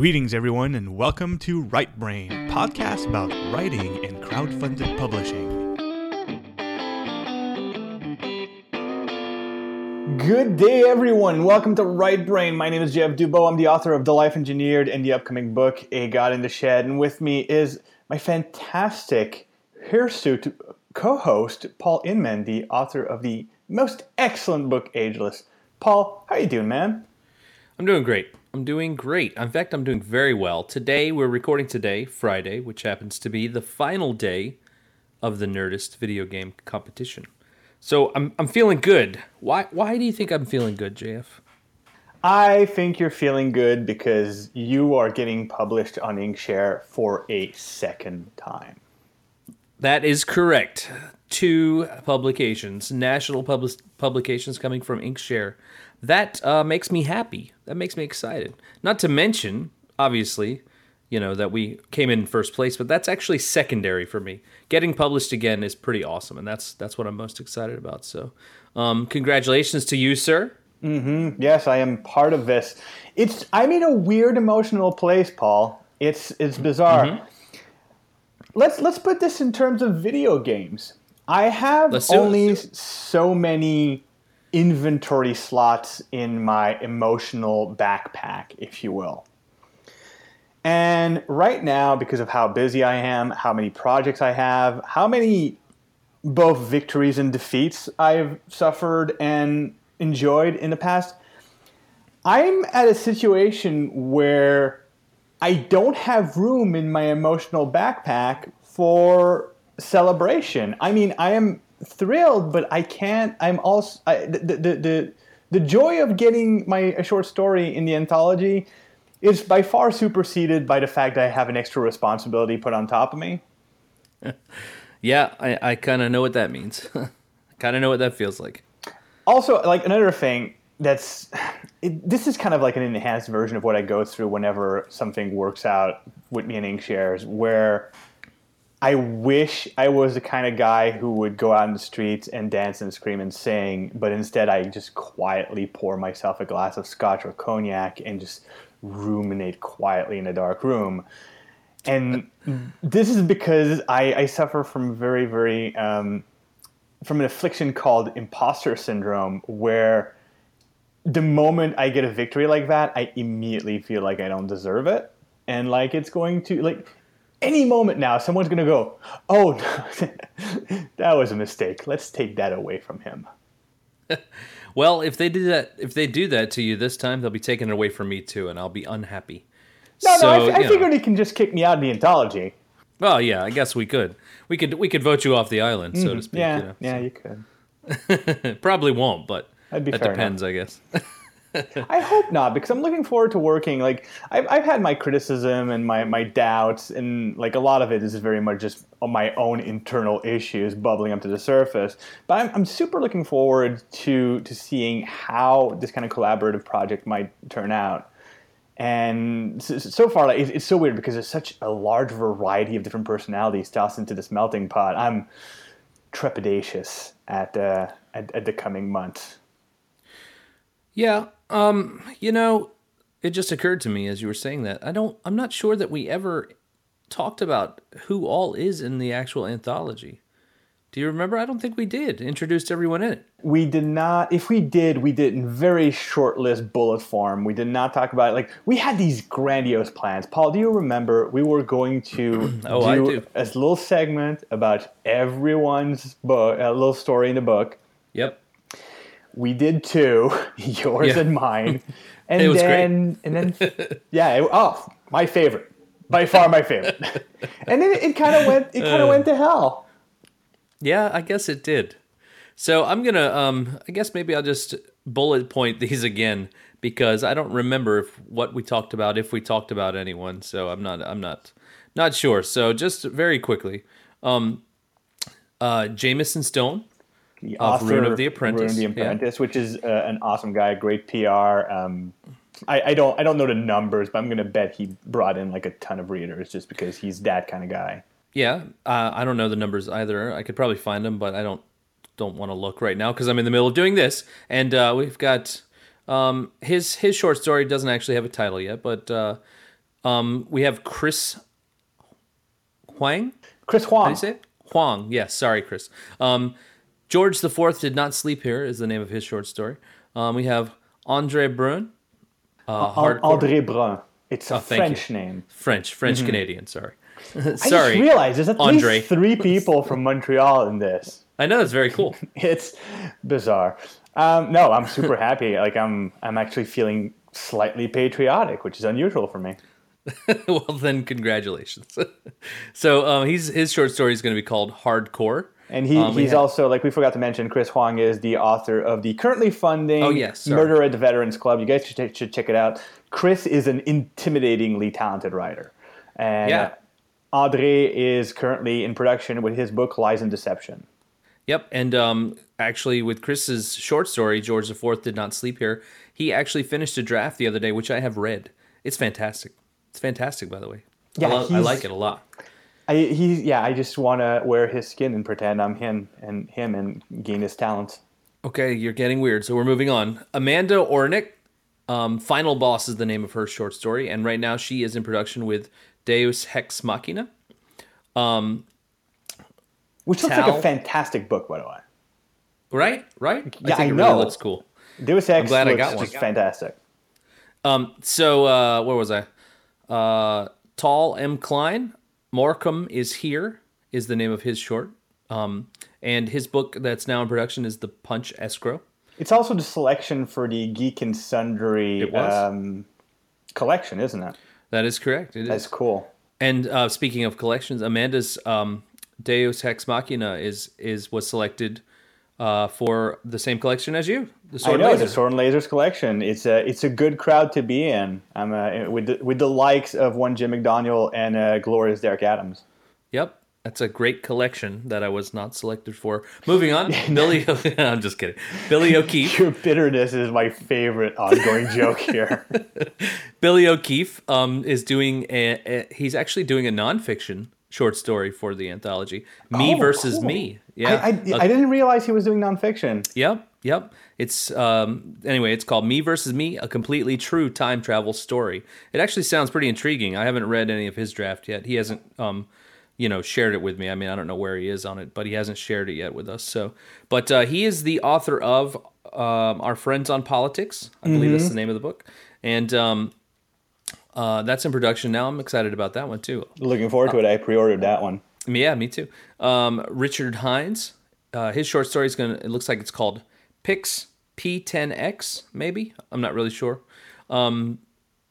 Greetings, everyone, and welcome to Right Brain, podcast about writing and crowdfunded publishing. Good day, everyone, welcome to Right Brain. My name is Jeff Dubeau. I'm the author of The Life Engineered and the upcoming book, A God in the Shed. And with me is my fantastic hirsute co host, Paul Inman, the author of the most excellent book, Ageless. Paul, how are you doing, man? I'm doing great. I'm doing great. In fact, I'm doing very well. Today, we're recording today, Friday, which happens to be the final day of the Nerdist video game competition. So I'm I'm feeling good. Why why do you think I'm feeling good, JF? I think you're feeling good because you are getting published on Inkshare for a second time. That is correct. Two publications, national pub- publications coming from Inkshare that uh, makes me happy. That makes me excited. Not to mention, obviously, you know that we came in first place, but that's actually secondary for me. Getting published again is pretty awesome, and that's that's what I'm most excited about. So, um, congratulations to you, sir. Mm-hmm. Yes, I am part of this. It's I'm in a weird emotional place, Paul. It's it's bizarre. Mm-hmm. Let's let's put this in terms of video games. I have only so many inventory slots in my emotional backpack, if you will. And right now, because of how busy I am, how many projects I have, how many both victories and defeats I've suffered and enjoyed in the past, I'm at a situation where I don't have room in my emotional backpack for celebration. I mean, I am thrilled, but I can't. I'm also I, the, the the the joy of getting my a short story in the anthology is by far superseded by the fact that I have an extra responsibility put on top of me. yeah, I, I kind of know what that means. kind of know what that feels like. Also, like another thing that's it, this is kind of like an enhanced version of what I go through whenever something works out with me and Inkshares, where I wish I was the kind of guy who would go out in the streets and dance and scream and sing, but instead I just quietly pour myself a glass of scotch or cognac and just ruminate quietly in a dark room. And this is because I, I suffer from very, very, um, from an affliction called imposter syndrome, where the moment I get a victory like that, I immediately feel like I don't deserve it. And like it's going to, like, any moment now, someone's going to go, oh, that was a mistake. Let's take that away from him. well, if they do that, if they do that to you this time, they'll be taking it away from me too, and I'll be unhappy. No, so, no, I, I figured know. he can just kick me out of the anthology. Well, yeah, I guess we could. We could we could vote you off the island, mm, so to mm-hmm. speak. Yeah, you know, yeah, so. you could. Probably won't, but that depends, enough. I guess. I hope not because I'm looking forward to working. Like I've, I've had my criticism and my, my doubts, and like a lot of it is very much just my own internal issues bubbling up to the surface. But I'm, I'm super looking forward to to seeing how this kind of collaborative project might turn out. And so, so far, like, it's, it's so weird because there's such a large variety of different personalities tossed into this melting pot. I'm trepidatious at uh, at, at the coming months. Yeah, um, you know, it just occurred to me as you were saying that. I don't I'm not sure that we ever talked about who all is in the actual anthology. Do you remember? I don't think we did. Introduced everyone in it. We did not. If we did, we did in very short list bullet form. We did not talk about it. Like we had these grandiose plans. Paul, do you remember? We were going to oh, do, do, a little segment about everyone's book, a little story in the book. Yep we did two, yours yeah. and mine. And then, and then, yeah, it, oh, my favorite, by far my favorite. and then it, it kind of went, it kind of uh, went to hell. Yeah, I guess it did. So I'm gonna, um, I guess maybe I'll just bullet point these again because I don't remember if, what we talked about, if we talked about anyone. So I'm not, I'm not, not sure. So just very quickly, um, uh, Jamison Stone the author Rune of the Apprentice, Rune of the Apprentice, yeah. which is uh, an awesome guy, great PR. Um, I, I, don't I don't know the numbers, but I'm gonna bet he brought in like a ton of readers just because he's that kind of guy. Yeah, uh, I don't know the numbers either. I could probably find them, but I don't don't want to look right now because I'm in the middle of doing this. And uh, we've got um, his his short story doesn't actually have a title yet, but uh, Um, we have Chris Huang. Chris How Huang. do you say it? Huang. Yes. Sorry, Chris. Um, George the Fourth did not sleep here is the name of his short story. Um, we have Andre Brun. Uh, Al- André Brun. It's a Oh, French name. French, French Canadian. Sorry. Mm-hmm. I sorry. just realized there's at Andre. least three people from Montreal in this. I know that's very cool. It's bizarre. Um, no, I'm super happy. Like I'm, I'm actually feeling slightly patriotic, which is unusual for me. well, then, congratulations. so, um, he's his short story is going to be called Hardcore. And he, um, he's have- also, like we forgot to mention, Chris Huang is the author of the currently funding Oh, yes. Murder at the Veterans Club. You guys should, should check it out. Chris is an intimidatingly talented writer. And Yeah. Audrey is currently in production with his book Lies and Deception. Yep, and um, actually, with Chris's short story, George the Fourth did not sleep here. He actually finished a draft the other day, which I have read. It's fantastic. It's fantastic, by the way. Yeah, I, I like it a lot. I, he, yeah, I just want to wear his skin and pretend I'm him and him and gain his talents. Okay, you're getting weird, so we're moving on. Amanda Ornick, um, Final Boss is the name of her short story, and right now she is in production with Deus Hex Machina. Which looks like a fantastic book, by the way. Right? Right? Yeah, I think I it know. really looks cool. Deus Ex glad I got one. just fantastic. Um, so uh, where was I? Uh, Tal M. Klein, Morecambe is here is the name of his short. Um, and his book that's now in production is The Punch Escrow. It's also the selection for the Geek and Sundry um, collection, isn't it? That is correct. It is. That's cool. And uh, speaking of collections, Amanda's um, Deus Hex Machina is is was selected uh, for the same collection as you, the I know Laser. the Sword and Lasers collection. It's a it's a good crowd to be in. I'm uh, with the, with the likes of one Jim McDaniel and uh, glorious Derek Adams. Yep. That's a great collection that I was not selected for. Moving on, Billy. I'm just kidding. Billy O'Keefe. Your bitterness is my favorite ongoing joke here. Billy O'Keefe um, is doing a, a he's actually doing a nonfiction short story for the anthology, Me Oh, versus cool. Me. Yeah, I, I, I didn't realize he was doing nonfiction. yep, yep. It's um, anyway, it's called Me versus Me, a completely true time travel story. It actually sounds pretty intriguing. I haven't read any of his draft yet. He hasn't um, you know, shared it with me. I mean, I don't know where he is on it, but he hasn't shared it yet with us. So, but uh, he is the author of um, Our Friends on Politics. I believe that's the name of the book, and um, uh, that's in production now. I'm excited about that one too. Looking forward to it. I pre-ordered that one. Yeah, me too. Um, Richard Heinz, uh, his short story is gonna. It looks like it's called Pix P10X. Maybe I'm not really sure. Um,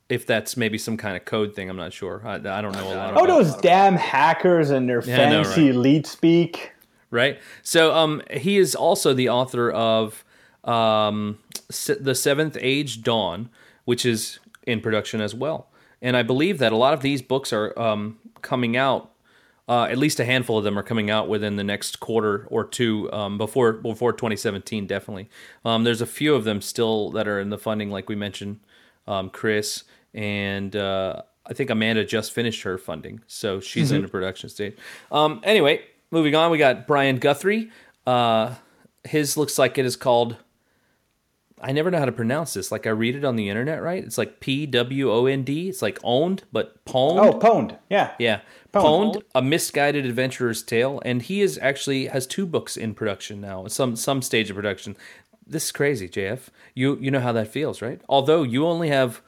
if that's maybe some kind of code thing, I'm not sure. I, I don't know a lot. Oh, about those damn hackers and their know, fancy right? leet speak. right? So um, he is also the author of um, the Seventh Age Dawn, which is in production as well. And I believe that a lot of these books are um, coming out. Uh, at least a handful of them are coming out within the next quarter or two um, before before 2017. Definitely, um, there's a few of them still that are in the funding, like we mentioned, um, Chris and uh, I think Amanda just finished her funding, so she's in the production stage. Um, anyway, moving on, we got Brian Guthrie. Uh, his looks like it is called. I never know how to pronounce this. Like I read it on the internet, right? It's like P W O N D. It's like owned, but pwned. Oh, pwned. Yeah. Yeah, Pwned. Pwned, a misguided adventurer's tale, and he is actually has two books in production now, some some stage of production. This is crazy, JF. You you know how that feels, right? Although you only have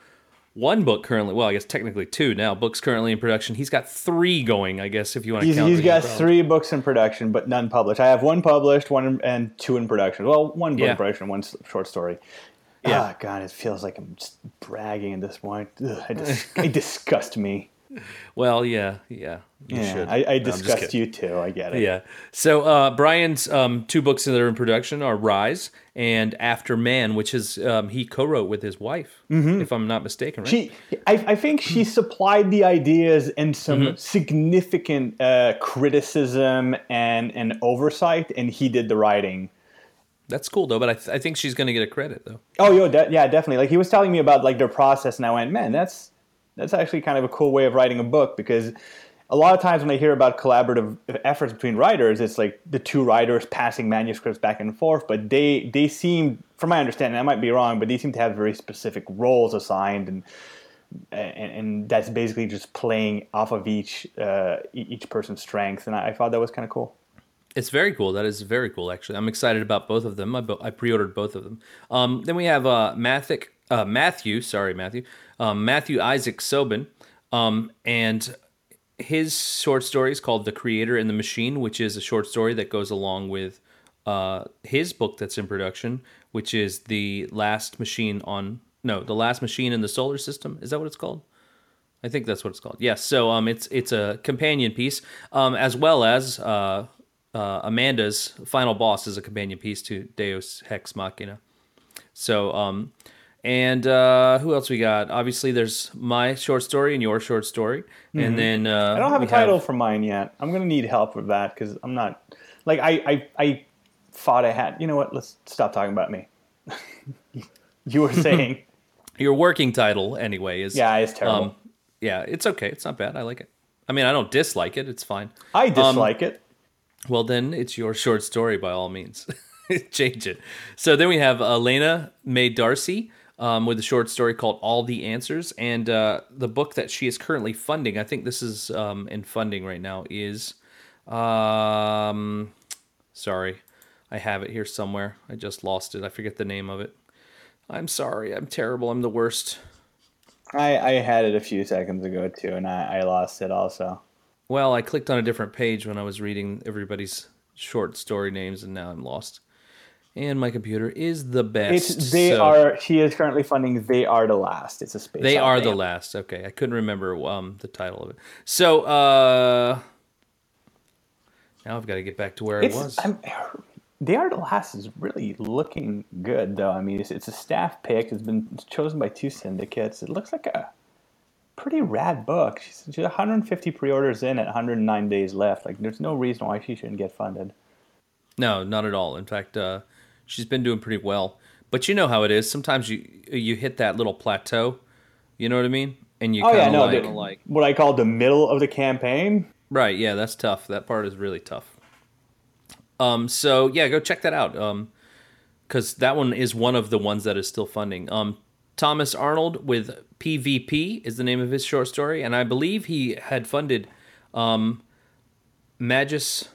one book currently, well, I guess technically two now books currently in production. He's got three going, I guess, if you want to He's, count. he's got three books in production, but none published. I have one published, one in- and two in production. Well, one book Yeah. in production, one short story. Yeah. Ah, God, it feels like I'm just bragging at this point. Ugh, it, dis- it disgusts me. Well, yeah, yeah, you Yeah, should. I, I No, disgust kidding. you too. I get it. Yeah. So uh, Brian's um, two books that are in production are Rise and After Man, which is um, he co-wrote with his wife, if I'm not mistaken. Right? Mm-hmm. She, I, I think she supplied the ideas and some Mm-hmm. significant uh, criticism and, and oversight, and he did the writing. That's cool though, but I, th- I think she's going to get a credit though. Oh, yo, de- yeah, definitely. Like he was telling me about like their process, and I went, man, that's that's actually kind of a cool way of writing a book because a lot of times when I hear about collaborative efforts between writers, it's like the two writers passing manuscripts back and forth. But they they seem, from my understanding, I might be wrong, but they seem to have very specific roles assigned and and, and that's basically just playing off of each uh, each person's strength, and I, I thought that was kind of cool. It's very cool. That is very cool, actually. I'm excited about both of them. I, bo- I pre-ordered both of them. Um, then we have uh, Matthew, uh, Matthew, sorry, Matthew, um, Matthew Isaac Sobin, um, and his short story is called "The Creator and the Machine," which is a short story that goes along with uh, his book that's in production, which is the last machine on no, the last machine in the solar system. Is that what it's called? I think that's what it's called. Yes. So um, it's it's a companion piece, um, as well as uh, uh, Amanda's final boss is a companion piece to Deus Hex Machina. So um, and uh, who else we got? Obviously, there's my short story and your short story, mm-hmm. and then uh, I don't have a title have... for mine yet. I'm gonna need help with that because I'm not like I, I I thought I had. You know what? Let's stop talking about me. you were saying your working title anyway is yeah, it's terrible. Um, yeah, it's okay. It's not bad. I like it. I mean, I don't dislike it. It's fine. I um, dislike um, it. Well, then it's your short story by all means. Change it. So then we have Elena May Darcy um, with a short story called All the Answers. And uh, the book that she is currently funding, I think this is um, in funding right now, is. Um, sorry, I have it here somewhere. I just lost it. I forget the name of it. I'm sorry. I'm terrible. I'm the worst. I, I had it a few seconds ago too, and I, I lost it also. Well, I clicked on a different page when I was reading everybody's short story names, and now I'm lost. And my computer is the best. It's, they so are. She is currently funding. They are the last. It's a space. They are the last. Okay, I couldn't remember um the title of it. So uh, now I've got to get back to where it's, I was. I'm, they Are the Last is really looking good, though. I mean, it's, it's a staff pick. It's been chosen by two syndicates. It looks like a pretty rad book. She's, she's 150 pre-orders in at 109 days left. Like, there's no reason why she shouldn't get funded. No, not at all. In fact, uh, she's been doing pretty well. But you know how it is. Sometimes you you hit that little plateau. You know what I mean? And you oh yeah, no, like, like what I call the middle of the campaign. Right. Yeah, that's tough. That part is really tough. Um, so yeah, go check that out. Um, because that one is one of the ones that is still funding. Um, Thomas Arnold with PvP is the name of his short story, and I believe he had funded um, Magus,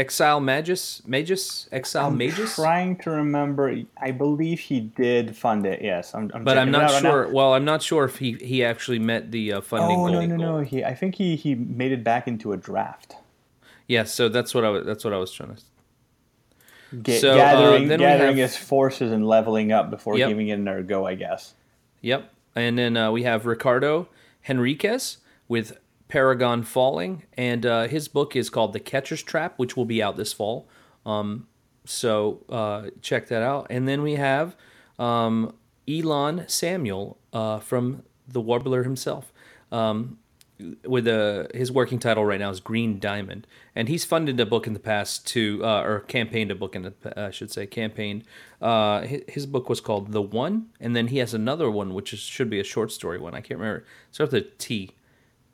Exile Magus, Magus, Exile I'm Magus. Trying to remember, I believe he did fund it. Yes, I'm. I'm but I'm not sure. Right well, I'm not sure if he he actually met the uh, funding. Oh no no no! He I think he he made it back into a draft. Yes, yeah, so that's what I was. That's what I was trying to Get, so, gathering uh, gathering have, his forces and leveling up before yep. giving it another go, I guess. Yep. And then uh, we have Ricardo Henriquez with Paragon Falling, and uh, his book is called The Catcher's Trap, which will be out this fall. Um, so uh, check that out. And then we have um, Elon Samuel uh, from the Warbler himself. Um, with a his working title right now is Green Diamond, and he's funded a book in the past to uh, or campaigned a book in the uh, I should say campaigned. Uh, his, his, book was called The One, and then he has another one which is, should be a short story one. I can't remember. Starts with a T,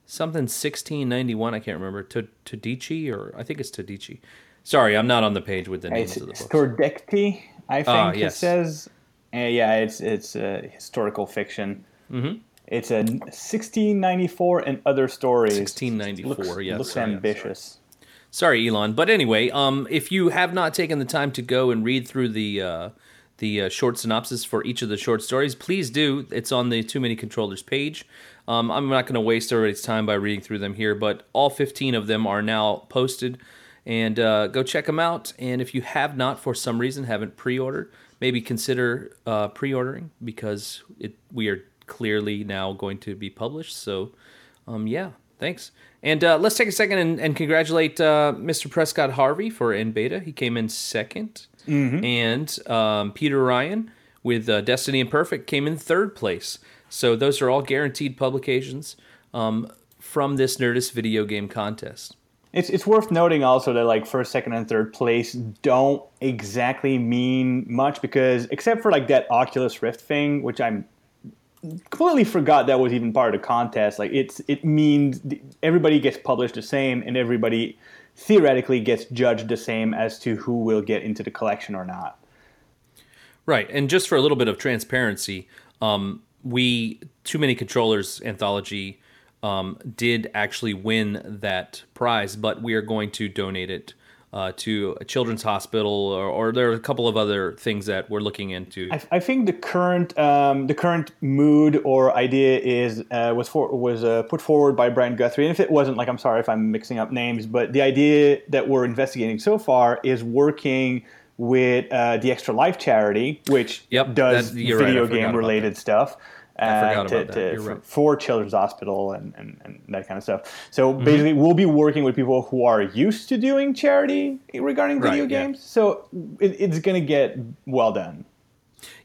something sixteen ninety one. I can't remember. To Tadici or I think it's Tadici. Sorry, I'm not on the page with the names it's of the books. Stordekti, I ah, think yes. it says. Uh, yeah, it's it's historical fiction. Mm-hmm. It's a 1694 and other stories. 1694, looks, yes. Looks sorry, ambitious. Sorry. sorry. Elon. But anyway, um, if you have not taken the time to go and read through the uh, the uh, short synopsis for each of the short stories, please do. It's on the Too Many Controllers page. Um, I'm not going to waste everybody's time by reading through them here, but all 15 of them are now posted. And uh, go check them out. And if you have not, for some reason, haven't pre ordered, maybe consider uh, pre ordering because it, we are clearly now going to be published. So, um, yeah, thanks. And uh, let's take a second and, and congratulate uh, Mr. Prescott Harvey for in beta. He came in 2nd mm-hmm. and um, Peter Ryan with uh, Destiny Imperfect came in third place. So those are all guaranteed publications um, from this Nerdist video game contest. It's, it's worth noting also that like first, second, and third place don't exactly mean much because except for like that Oculus Rift thing, which I'm completely forgot that was even part of the contest. Like it's it means everybody gets published the same, and everybody theoretically gets judged the same as to who will get into the collection or not. Right, and just for a little bit of transparency, um, we too many controllers anthology um, did actually win that prize, but we are going to donate it uh, to a children's hospital, or, or, there are a couple of other things that we're looking into. I, I think the current um, the current mood or idea is uh, was for, was uh, put forward by Brian Guthrie, and if it wasn't, like I'm sorry if I'm mixing up names, but the idea that we're investigating so far is working with uh, the Extra Life charity, which yep, does video right, game related stuff. Uh, to, to, right. for Children's Hospital and, and, and, that kind of stuff. So mm-hmm. basically, we'll be working with people who are used to doing charity regarding video right, games. Yeah. So it, it's going to get well done.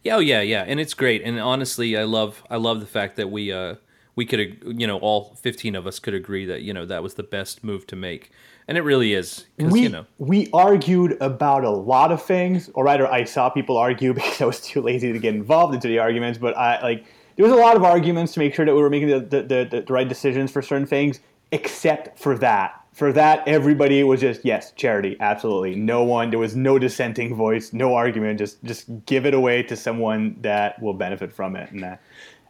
Yeah, oh yeah, yeah, and it's great. And honestly, I love I love the fact that we uh we could you know all 15 of us could agree that you know that was the best move to make and it really is we, you know we argued about a lot of things or rather i saw people argue because i was too lazy to get involved into the arguments but i like there was a lot of arguments to make sure that we were making the, the, the, the right decisions for certain things, except for that. For that, everybody was just yes, charity, absolutely. No one, there was no dissenting voice, no argument. Just just give it away to someone that will benefit from it, and that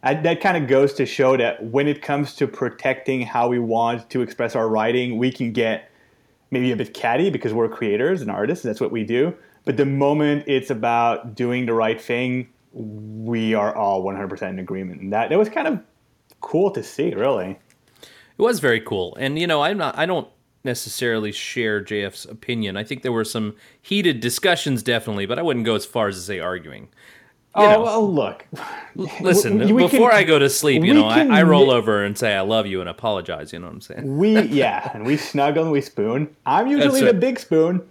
that kind of goes to show that when it comes to protecting how we want to express our writing, we can get maybe a bit catty because we're creators and artists, and that's what we do. But the moment it's about doing the right thing, we are all 100% in agreement. And that, that was kind of cool to see, really. It was very cool. And, you know, I'm not, I don't necessarily share JF's opinion. I think there were some heated discussions, definitely, but I wouldn't go as far as to say arguing. You oh, know, well, look. Listen, we, we before can, I go to sleep, you know, I, I, roll over and say I love you and apologize. You know what I'm saying? We, yeah, and we snuggle and we spoon. I'm usually right. the big spoon.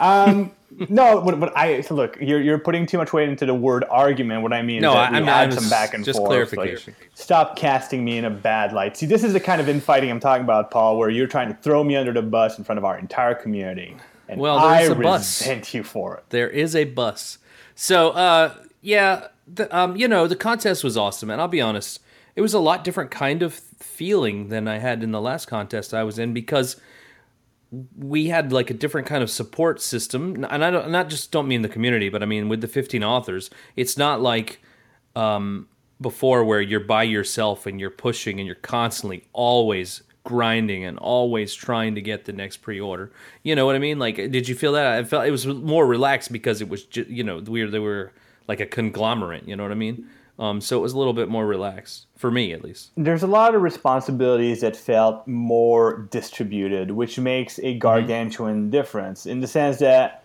Um, no, but, but I look, you're you're putting too much weight into the word argument. What I mean no, I'm, we I'm some back and just forth. clarification. Like, stop casting me in a bad light. See, this is the kind of infighting I'm talking about, Paul, where you're trying to throw me under the bus in front of our entire community. And well, I a bus. resent you for it. There is a bus. So, uh, yeah, the, um, you know, the contest was awesome, and I'll be honest, it was a lot different kind of feeling than I had in the last contest I was in because we had like a different kind of support system. And i don't not just don't mean the community but i mean with the 15 authors it's not like um, before where you're by yourself and you're pushing and you're constantly always grinding and always trying to get the next pre-order. You know what i mean? Like did you feel that? I felt it was more relaxed because it was just, you know we were, they were like a conglomerate. You know what i mean um, so it was a little bit more relaxed for me, at least. There's a lot of responsibilities that felt more distributed, which makes a mm-hmm. gargantuan mm-hmm. difference in the sense that,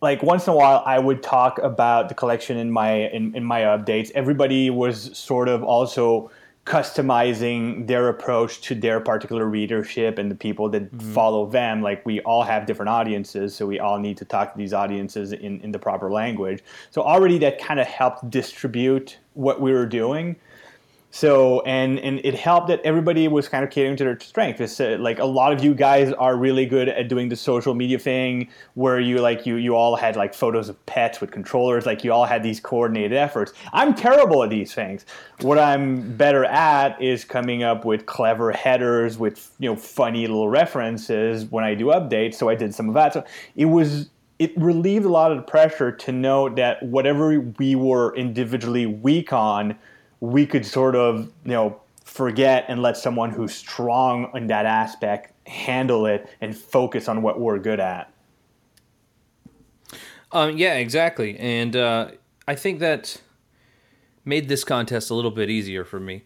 like once in a while, I would talk about the collection in my in, in my updates. Everybody was sort of also customizing their approach to their particular readership and the people that mm-hmm. follow them. Like we all have different audiences, so we all need to talk to these audiences in, in the proper language. So already that kind of helped distribute what we were doing. So and and it helped that everybody was kind of catering to their strength. It's uh, like a lot of you guys are really good at doing the social media thing, where you like you you all had like photos of pets with controllers, like you all had these coordinated efforts. I'm terrible at these things. What I'm better at is coming up with clever headers with you know funny little references when I do updates. So I did some of that. So it was it relieved a lot of the pressure to know that whatever we were individually weak on we could sort of you know forget and let someone who's strong in that aspect handle it and focus on what we're good at. Um, yeah, exactly, and uh, I think that made this contest a little bit easier for me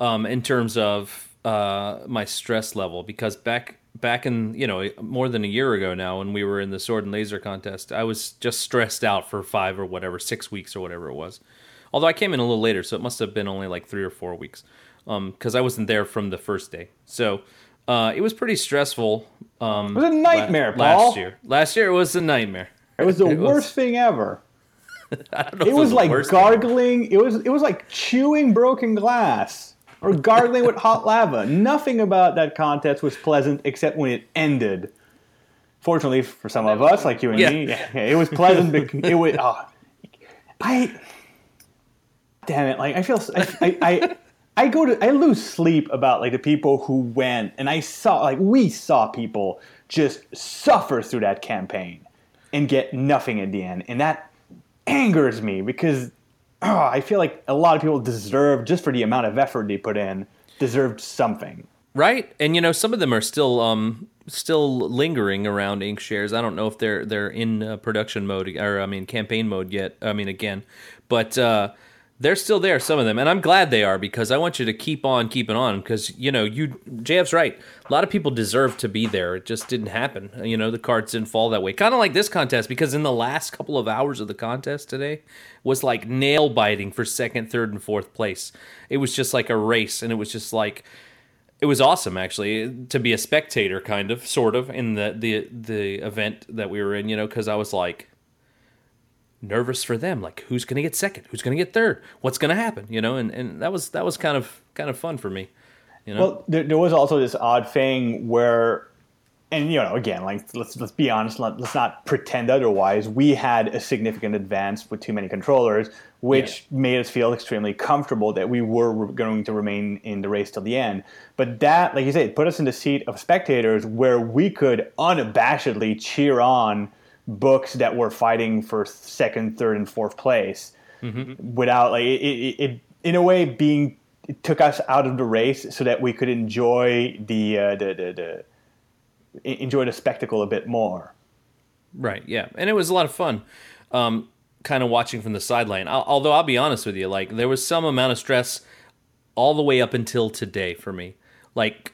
um, in terms of uh, my stress level. Because back back in you know more than a year ago now when we were in the sword and laser contest i was just stressed out for five or whatever six weeks or whatever it was Although I came in a little later, so it must have been only like three or four weeks, because um, I wasn't there from the first day. So uh, it was pretty stressful. Um, it was a nightmare, la- Paul. Last year, last year it was a nightmare. It was the it worst was... thing ever. it, was, was like gargling. It was it was like chewing broken glass or gargling with hot lava. Nothing about that contest was pleasant except when it ended. Fortunately for some of us, like you and yeah. me, yeah, it was pleasant. it was. Oh, I damn it! Like I feel I, I, I I go to I lose sleep about like the people who went and I saw like we saw people just suffer through that campaign and get nothing at the end and that angers me because oh, I feel like a lot of people deserve just for the amount of effort they put in, deserved something. Right, and you know some of them are still um still lingering around Inkshares. I don't know if they're they're in uh, production mode or I mean campaign mode yet. I mean again, but uh, they're still there. Some of them, and I'm glad they are because I want you to keep on keeping on because you know you JF's right. A lot of people deserve to be there. It just didn't happen. You know the cards didn't fall that way. Kind of like this contest because in the last couple of hours of the contest today was like nail biting for second, third, and fourth place. It was just like a race, and it was just like it was awesome actually to be a spectator kind of sort of in the the the event that we were in you know because i was like nervous for them like who's gonna get second? Who's gonna get third? What's gonna happen? You know and and that was that was kind of kind of fun for me you know? Well there, there was also this odd thing where and you know again like let's let's be honest let, us not pretend otherwise. We had a significant advance with too many controllers which yeah. made us feel extremely comfortable that we were going to remain in the race till the end. But that, like you said, put us in the seat of spectators where we could unabashedly cheer on books that were fighting for second, third, and fourth place mm-hmm. without like it, it, it, in a way being it took us out of the race so that we could enjoy the uh, the, the, the enjoy the spectacle a bit more. Right. Yeah, and it was a lot of fun. Um, kind of watching from the sideline. Although I'll be honest with you, like there was some amount of stress all the way up until today for me. Like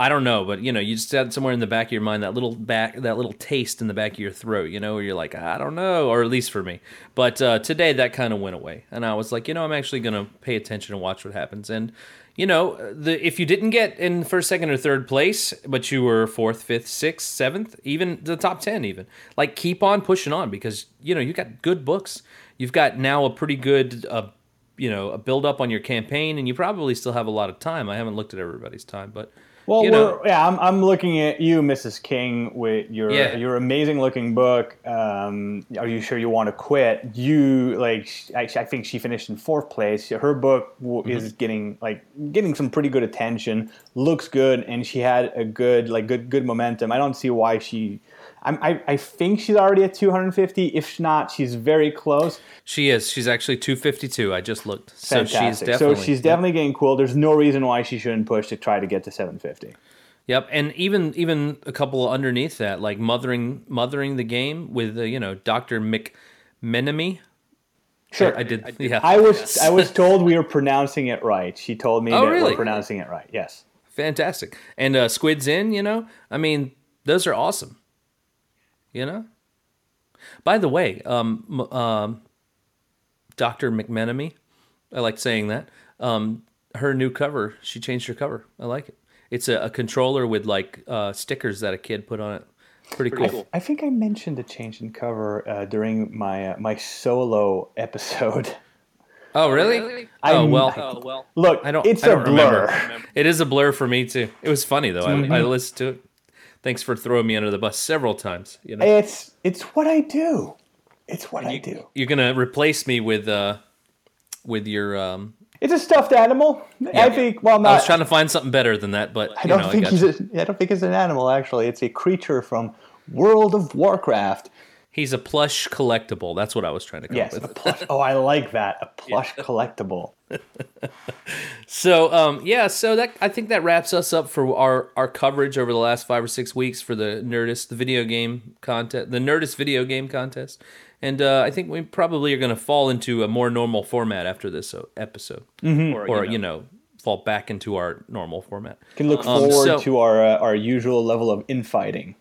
I don't know, but you know, you just had somewhere in the back of your mind that little back, that little taste in the back of your throat, you know, where you're like, I don't know, or at least for me. But uh, today that kind of went away, and I was like, you know, I'm actually gonna pay attention and watch what happens. And you know, the if you didn't get in first, second, or third place, but you were fourth, fifth, sixth, seventh, even the top ten, even like keep on pushing on because you know you got good books. You've got now a pretty good, uh, you know, a build up on your campaign, and you probably still have a lot of time. I haven't looked at everybody's time, but well, you know, yeah, I'm, I'm looking at you, Mrs. King, with your yeah. your amazing looking book. Um, are you sure you want to quit? You like, I, I think she finished in fourth place. Her book mm-hmm. is getting like getting some pretty good attention. Looks good, and she had a good like good good momentum. I don't see why she I, I think she's already at 250. If not, she's very close. She is. She's actually 252. I just looked. Fantastic. So she's definitely. So she's definitely getting cool. There's no reason why she shouldn't push to try to get to 750. Yep, and even even a couple underneath that, like mothering mothering the game with uh, you know Doctor McMenemy. Sure, I, I, did. Yeah, I was I was told we were pronouncing it right. She told me oh, that really? we're pronouncing it right. Yes, fantastic. And uh, Squids in, you know, I mean, those are awesome. You know. By the way, um, um, Doctor McMenemy, I like saying that. Um, her new cover, she changed her cover. I like it. It's a, a controller with like uh, stickers that a kid put on it. Pretty cool. I, I think I mentioned the change in cover uh, during my uh, my solo episode. Oh really? oh well. Oh well. Look, I don't. It's I don't a blur. Remember. It is a blur for me too. It was funny though. Mm-hmm. I, I listened to it thanks for throwing me under the bus several times. You know, it's it's what I do. It's what you, I do. You're gonna replace me with uh with your um. It's a stuffed animal. Yeah. I think. Well, not. I was trying to find something better than that, but I don't know, think I he's. A, I don't think it's an animal. Actually, it's a creature from World of Warcraft. He's a plush collectible. That's what I was trying to come yes, up with. a plush. Oh, I like that. A plush yeah. collectible. so um, yeah, so that I think that wraps us up for our our coverage over the last five or six weeks for the Nerdist the video game contest, the Nerdist video game contest, and uh, I think we probably are going to fall into a more normal format after this uh, episode, mm-hmm. or, or you, know, you know fall back into our normal format. Can look um, forward so, to our uh, our usual level of infighting.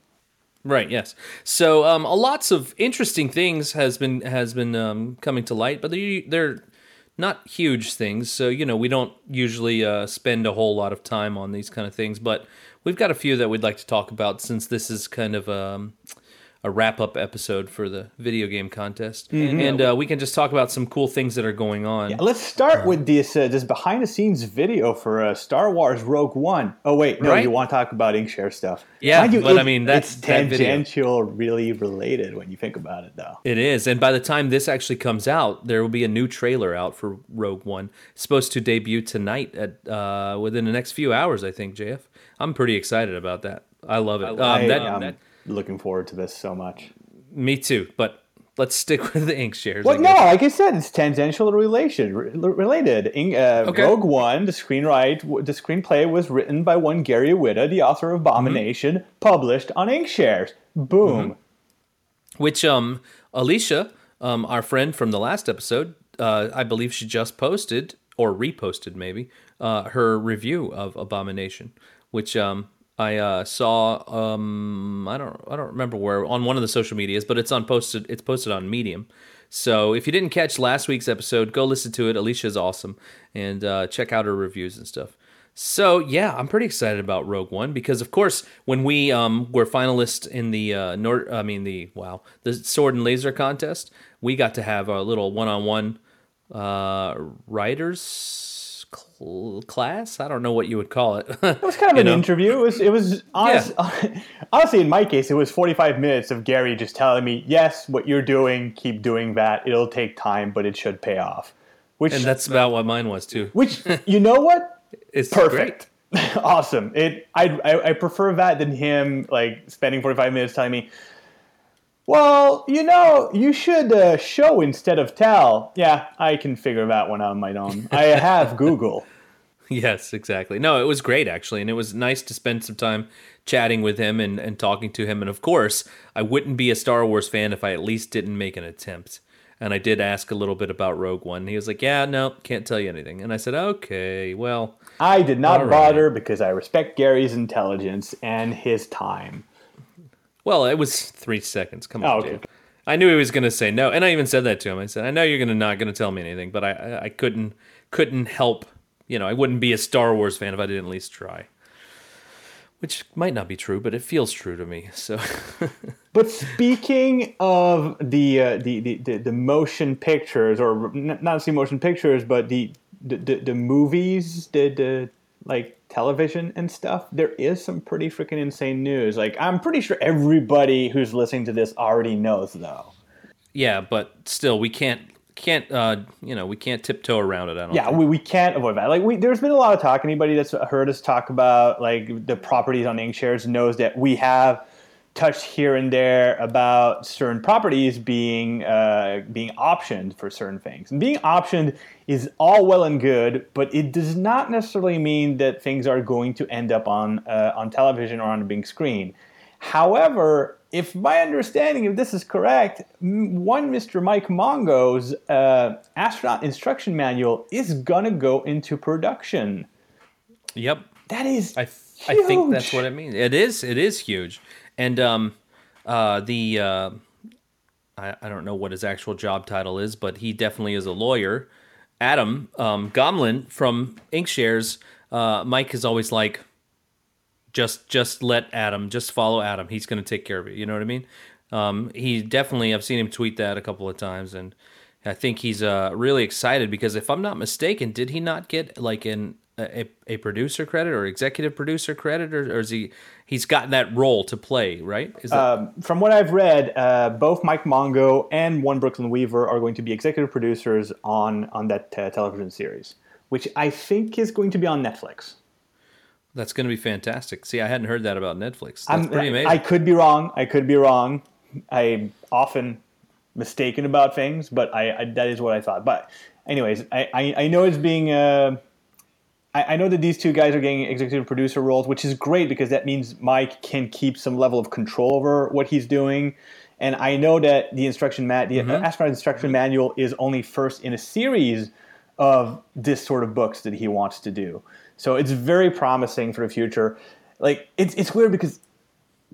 Right. Yes. So, um, lots of interesting things has been has been um, coming to light, but they're, they're not huge things. So, you know, we don't usually uh, spend a whole lot of time on these kind of things, but we've got a few that we'd like to talk about since this is kind of um, a wrap up episode for the video game contest, mm-hmm. and uh, we can just talk about some cool things that are going on. Yeah, let's start with this uh, this behind the scenes video for uh, Star Wars Rogue One. Oh wait, no, right? you want to talk about Inkshare stuff? Yeah, you, but it, I mean that's it's tangential, that really related when you think about it, though. It is, and by the time this actually comes out, there will be a new trailer out for Rogue One. It's supposed to debut tonight at uh, within the next few hours, I think. JF, I'm pretty excited about that. I love it. I, um, that, um, that looking forward to this so much. Me too, but let's stick with the Inkshares. Well, no, like I said, it's tangential relation related. In, uh, okay. Rogue One, the screenwrite, the screenplay was written by one Gary Whitta, the author of Abomination, mm-hmm. published on Inkshares. Boom. Mm-hmm. Which um, Alicia, um, our friend from the last episode, uh, I believe she just posted or reposted maybe uh, her review of Abomination, which um, I uh, saw. Um, I don't. I don't remember where on one of the social medias, but it's on posted. It's posted on Medium. So if you didn't catch last week's episode, go listen to it. Alicia's awesome, and uh, check out her reviews and stuff. So yeah, I'm pretty excited about Rogue One because, of course, when we um, were finalists in the uh, Nord, I mean the wow, the Sword and Laser contest, we got to have a little one-on-one uh, writers cl- class. I don't know what you would call it. it was kind of an know? interview. It was. It was honest, yeah. honestly, in my case, it was 45 minutes of Gary just telling me, "Yes, what you're doing, keep doing that. It'll take time, but it should pay off." Which, and that's about what mine was too. Which you know what? It's perfect. awesome. It I, I I prefer that than him like spending 45 minutes telling me well, you know, you should uh, show instead of tell. Yeah, I can figure that one out on my own. I have Google. Yes, exactly. No, it was great actually, and it was nice to spend some time chatting with him and, and talking to him. And of course, I wouldn't be a Star Wars fan if I at least didn't make an attempt. And I did ask a little bit about Rogue One. And he was like, "Yeah, no, can't tell you anything." And I said, "Okay, well." I did not bother right. because I respect Gary's intelligence and his time. Well, it was three seconds. Come on, oh, okay. I knew he was going to say no, and I even said that to him. I said, "I know you're going to not going to tell me anything, but I, I couldn't couldn't help. You know, I wouldn't be a Star Wars fan if I didn't at least try." Which might not be true, but it feels true to me. So, but speaking of the, uh, the, the, the the motion pictures, or not see motion pictures, but the the, the, the movies, the, the like television and stuff, there is some pretty freaking insane news. Like I'm pretty sure everybody who's listening to this already knows though. Yeah, but still we can't can't uh you know we can't tiptoe around it. I don't. Yeah, we, we can't avoid that. Like we, there's been a lot of talk. Anybody that's heard us talk about like the properties on Inkshares knows that we have touched here and there about certain properties being uh, being optioned for certain things. And being optioned is all well and good, but it does not necessarily mean that things are going to end up on uh, on television or on a big screen. However, if my understanding of this is correct, one Mr. Mike Mongo's uh, astronaut instruction manual is gonna go into production. Yep, that is. I, I think that's what it means. It is. It is huge. And um, uh, the uh, I, I don't know what his actual job title is, but he definitely is a lawyer. Adam um, Gomolin from Inkshares, uh, Mike is always like, just just let Adam, just follow Adam. He's going to take care of it. You know what I mean? Um, he definitely, I've seen him tweet that a couple of times, and I think he's uh, really excited because if I'm not mistaken, did he not get like an a, a producer credit or executive producer credit, or, or is he he's got that role to play? Right? That- um, from what I've read, uh, both Mike Mongo and one Brooklyn Weaver are going to be executive producers on on that uh, television series, which I think is going to be on Netflix. That's going to be fantastic. See, I hadn't heard that about Netflix. That's I'm, pretty amazing. I could be wrong. I could be wrong. I often mistaken about things, but I, I that is what I thought. But anyways, I, I, I know it's being uh, I, I know that these two guys are getting executive producer roles, which is great because that means Mike can keep some level of control over what he's doing. And I know that the instruction mat, the mm-hmm. astronaut instruction manual, is only first in a series of this sort of books that he wants to do. So it's very promising for the future. Like it's it's weird because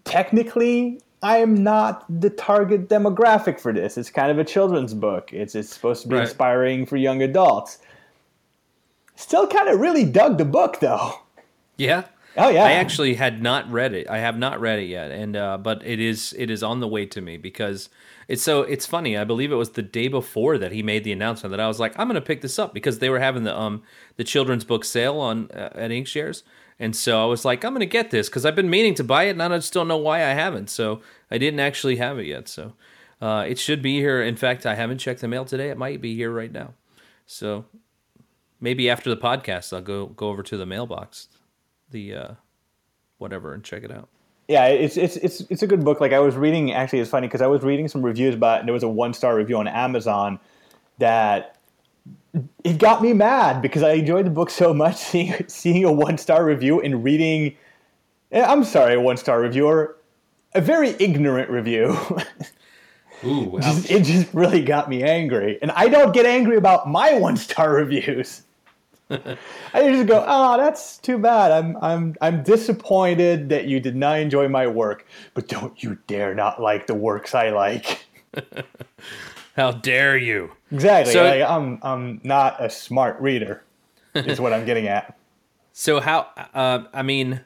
technically I am not the target demographic for this. It's kind of a children's book. It's it's supposed to be right. inspiring for young adults. Still kind of really dug the book though. Yeah. Oh yeah. I actually had not read it. I have not read it yet, and uh, but it is it is on the way to me because it's so it's funny. I believe it was the day before that he made the announcement that I was like, I'm going to pick this up because they were having the um the children's book sale on uh, at Inkshares, and so I was like, I'm going to get this because I've been meaning to buy it, and I just don't know why I haven't. So I didn't actually have it yet. So uh, it should be here. In fact, I haven't checked the mail today. It might be here right now. So maybe after the podcast, I'll go go over to the mailbox, the uh, whatever, and check it out. yeah, it's it's it's it's a good book. Like I was reading, actually, it's funny because I was reading some reviews about, and there was a one star review on Amazon that it got me mad because I enjoyed the book so much. Seeing seeing a one star review and reading, eh, I'm sorry, a one star reviewer, a very ignorant review. Ooh, just, it just really got me angry, and I don't get angry about my one star reviews. I just go, oh, that's too bad. I'm I'm I'm disappointed that you did not enjoy my work, but don't you dare not like the works I like. How dare you? Exactly. So, like, I'm I'm not a smart reader. is what I'm getting at. So how? Uh, I mean,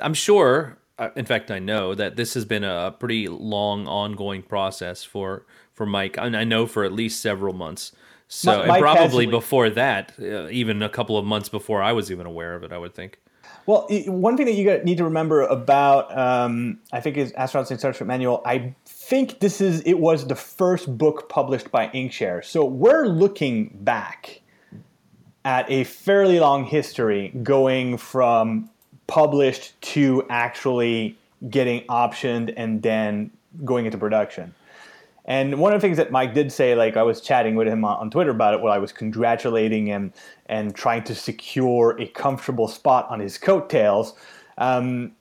I'm sure. Uh, in fact, I know that this has been a pretty long, ongoing process for for Mike, and I know for at least several months. So and probably before that, uh, even a couple of months before I was even aware of it, I would think. Well, one thing that you need to remember about, um, I think, is Astronaut Instruction Manual. I think this is it was the first book published by Inkshare, so we're looking back at a fairly long history, going from published to actually getting optioned and then going into production. And one of the things that Mike did say, like I was chatting with him on, Twitter about it, while I was congratulating him and trying to secure a comfortable spot on his coattails. Um,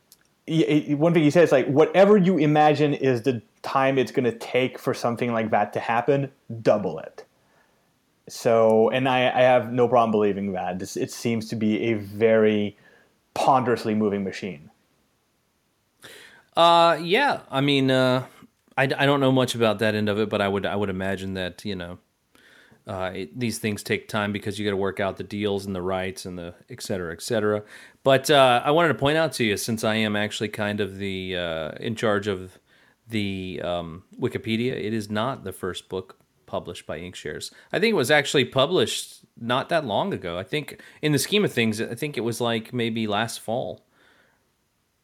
one thing he says, like, whatever you imagine is the time it's going to take for something like that to happen, double it. So, and I, I have no problem believing that. This, it seems to be a very ponderously moving machine. Uh, yeah. I mean, uh, I, I don't know much about that end of it, but I would I would imagine that you know uh, it, these things take time because you got to work out the deals and the rights and the et cetera, et cetera. But uh, I wanted to point out to you, since I am actually kind of the uh, in charge of the um, Wikipedia, it is not the first book published by Inkshares. I think it was actually published not that long ago. I think in the scheme of things, I think it was like maybe last fall.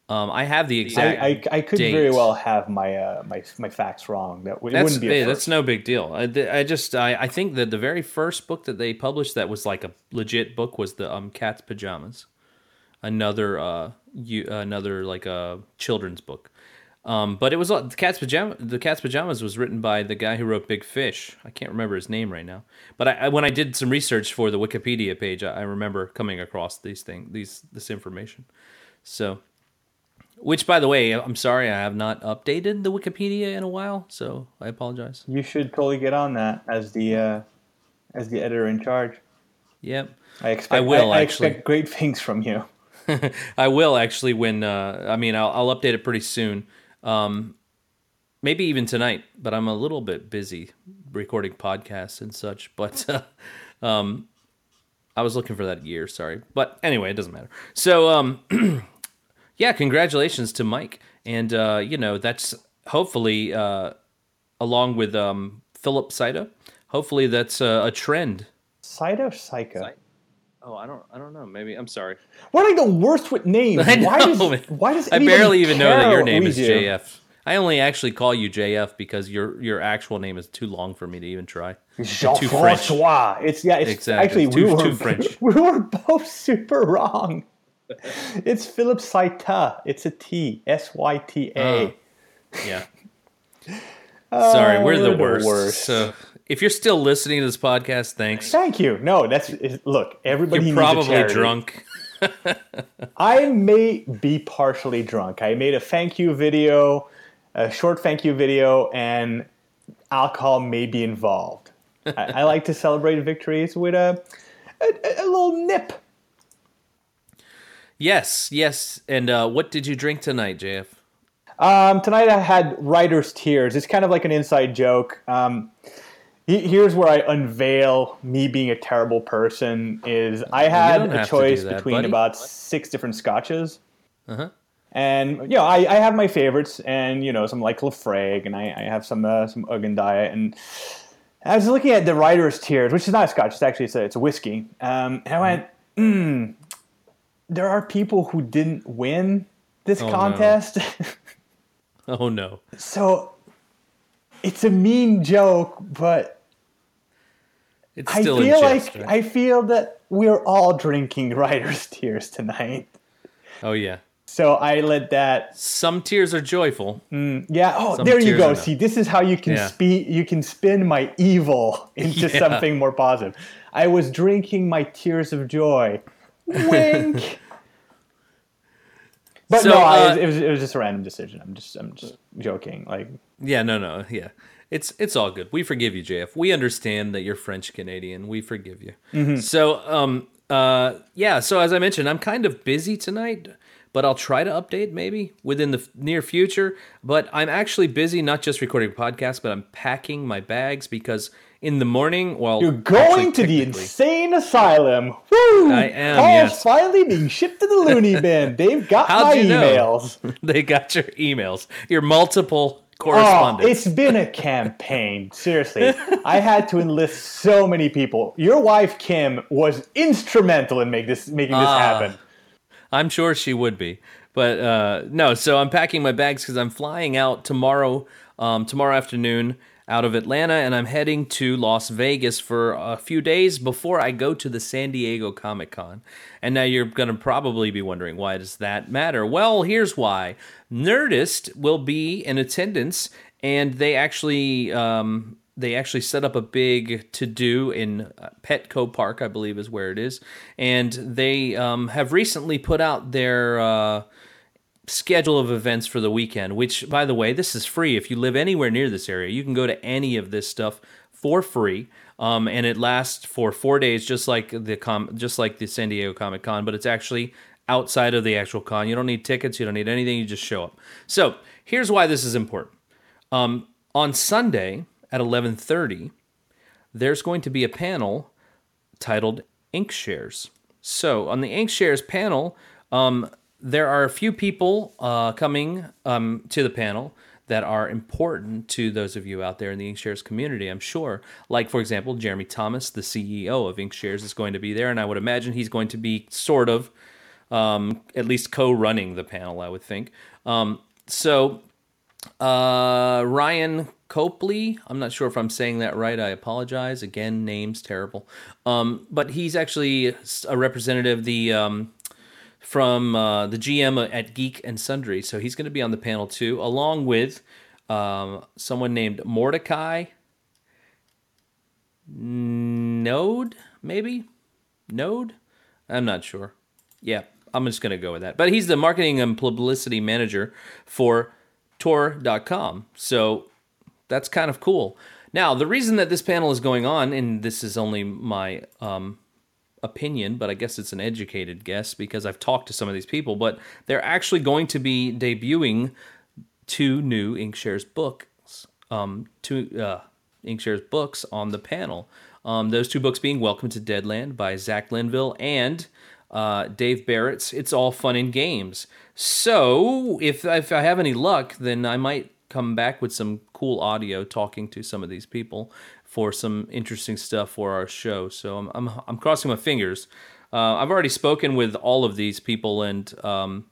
Um, I have the exact. I, I, I could date. very well have my uh, my my facts wrong. That it that's, wouldn't be. Hey, that's no big deal. I, I just I, I think that the very first book that they published that was like a legit book was the um Cat's Pajamas, another uh you another like a children's book. Um, but it was uh, the cat's pajama. The cat's pajamas was written by the guy who wrote Big Fish. I can't remember his name right now. But I, when I did some research for the Wikipedia page, I, I remember coming across these things, these this information. So which, by the way, I'm sorry I have not updated the Wikipedia in a while, so I apologize. You should totally get on that as the uh, as the editor in charge. Yep. I expect. I will I, I expect great things from you. I will actually when uh, I mean I'll, I'll update it pretty soon. Um, maybe even tonight, but I'm a little bit busy recording podcasts and such. But uh, um, I was looking for that year. Sorry, but anyway, it doesn't matter. So um, yeah, congratulations to Mike. And, uh, you know, that's hopefully, uh, along with um, Philip Saito, hopefully that's a trend. Saito Psycho? Oh, I don't, I don't know. Maybe I'm sorry. What are the worst with names? I know. Why does, why does I barely even know that your name is do? JF. I only actually call you JF because your your actual name is too long for me to even try. Jean Francois. It's yeah. It's exactly. actually it's too, we were too French. We were both super wrong. It's Philip Saita. It's a T. S Y T A. Oh. Yeah. Sorry, we're, the, worst. the worst. So if you're still listening to this podcast, thanks. Thank you. No, that's look. Everybody you're probably drunk. I may be partially drunk. I made a thank you video, a short thank you video, and alcohol may be involved. I, I, like to celebrate victories with a, a, a little nip Yes, yes. And uh, what did you drink tonight, JF? Um, tonight I had writer's tears. It's kind of like an inside joke. Um, here's where I unveil me being a terrible person. Is I had a choice that, between buddy. about six different scotches. Uh-huh. And you know, I, I have my favorites, and you know, some like Laphroaig, and I, I have some uh, some Uigeadail, and I was looking at the writer's tears, which is not a scotch. It's actually it's a, it's a whiskey. Um, and I went, hmm, there are people who didn't win this oh, contest. No. oh no. So it's a mean joke, but it's I feel gist, like right? I feel that we're all drinking writer's tears tonight. Oh yeah. So I let that. Some tears are joyful. Mm, yeah. Oh, Some there you go. See, this is how you can Yeah. spe- You can spin my evil into Yeah. something more positive. I was drinking my tears of joy. Wink. but So, no, I, uh, it, was, it was just a random decision. I'm just I'm just joking. Like Yeah, no, no, yeah. It's it's all good. We forgive you, JF. We understand that you're French Canadian. We forgive you. Mm-hmm. So, um, uh, yeah. So as I mentioned, I'm kind of busy tonight, but I'll try to update maybe within the near future. But I'm actually busy, not just recording a podcast, but I'm packing my bags because in the morning, well, you're going actually, to the insane asylum. Woo! I am, Paul's yes. finally being shipped to the loony bin. They've got my you know? emails. they got your emails, your multiple correspondence. Oh, it's been a campaign. Seriously, I had to enlist so many people. Your wife Kim was instrumental in make this making this Ah. happen. I'm sure she would be. But uh, no, so I'm packing my bags because I'm flying out tomorrow, um, tomorrow afternoon out of Atlanta, and I'm heading to Las Vegas for a few days before I go to the San Diego Comic Con. And now you're going to probably be wondering, why does that matter? Well, here's why Nerdist will be in attendance, and they actually. Um, they actually set up a big to do in uh, Petco Park, I believe is where it is. And they um, have recently put out their uh, schedule of events for the weekend, which, by the way, this is free. If you live anywhere near this area, you can go to any of this stuff for free. Um, and it lasts for four days, just like the com- just like the San Diego Comic Con, but it's actually outside of the actual con. You don't need tickets, you don't need anything, you just show up. So here's why this is important. Um, on Sunday at 11:30, there's going to be a panel titled Ink Shares. So on the Ink Shares panel, um, there are a few people uh, coming um, to the panel that are important to those of you out there in the Inkshares community, I'm sure. Like, for example, Jeremy Thomas, the CEO of Inkshares, is going to be there, and I would imagine he's going to be sort of um, at least co-running the panel. I would think. Um, so uh, Ryan Copley. I'm not sure if I'm saying that right. I apologize. Again, name's terrible. Um, but he's actually a representative of the um, from uh, the GM at Geek and Sundry. So he's going to be on the panel too, along with um, someone named Mordicai Knode, maybe Knode. I'm not sure. Yeah, I'm just going to go with that. But he's the marketing and publicity manager for Tor.com. So that's kind of cool. Now, the reason that this panel is going on, and this is only my um, opinion, but I guess it's an educated guess because I've talked to some of these people, but they're actually going to be debuting two new Inkshares books, um, two uh, Inkshares books on the panel. Um, those two books being Welcome to Deadland by Zach Linville and uh, Dave Barrett's It's All Fun and Games. So, if, if I have any luck, then I might come back with some cool audio talking to some of these people for some interesting stuff for our show. So, I'm, I'm, I'm crossing my fingers. Uh, I've already spoken with all of these people, and um,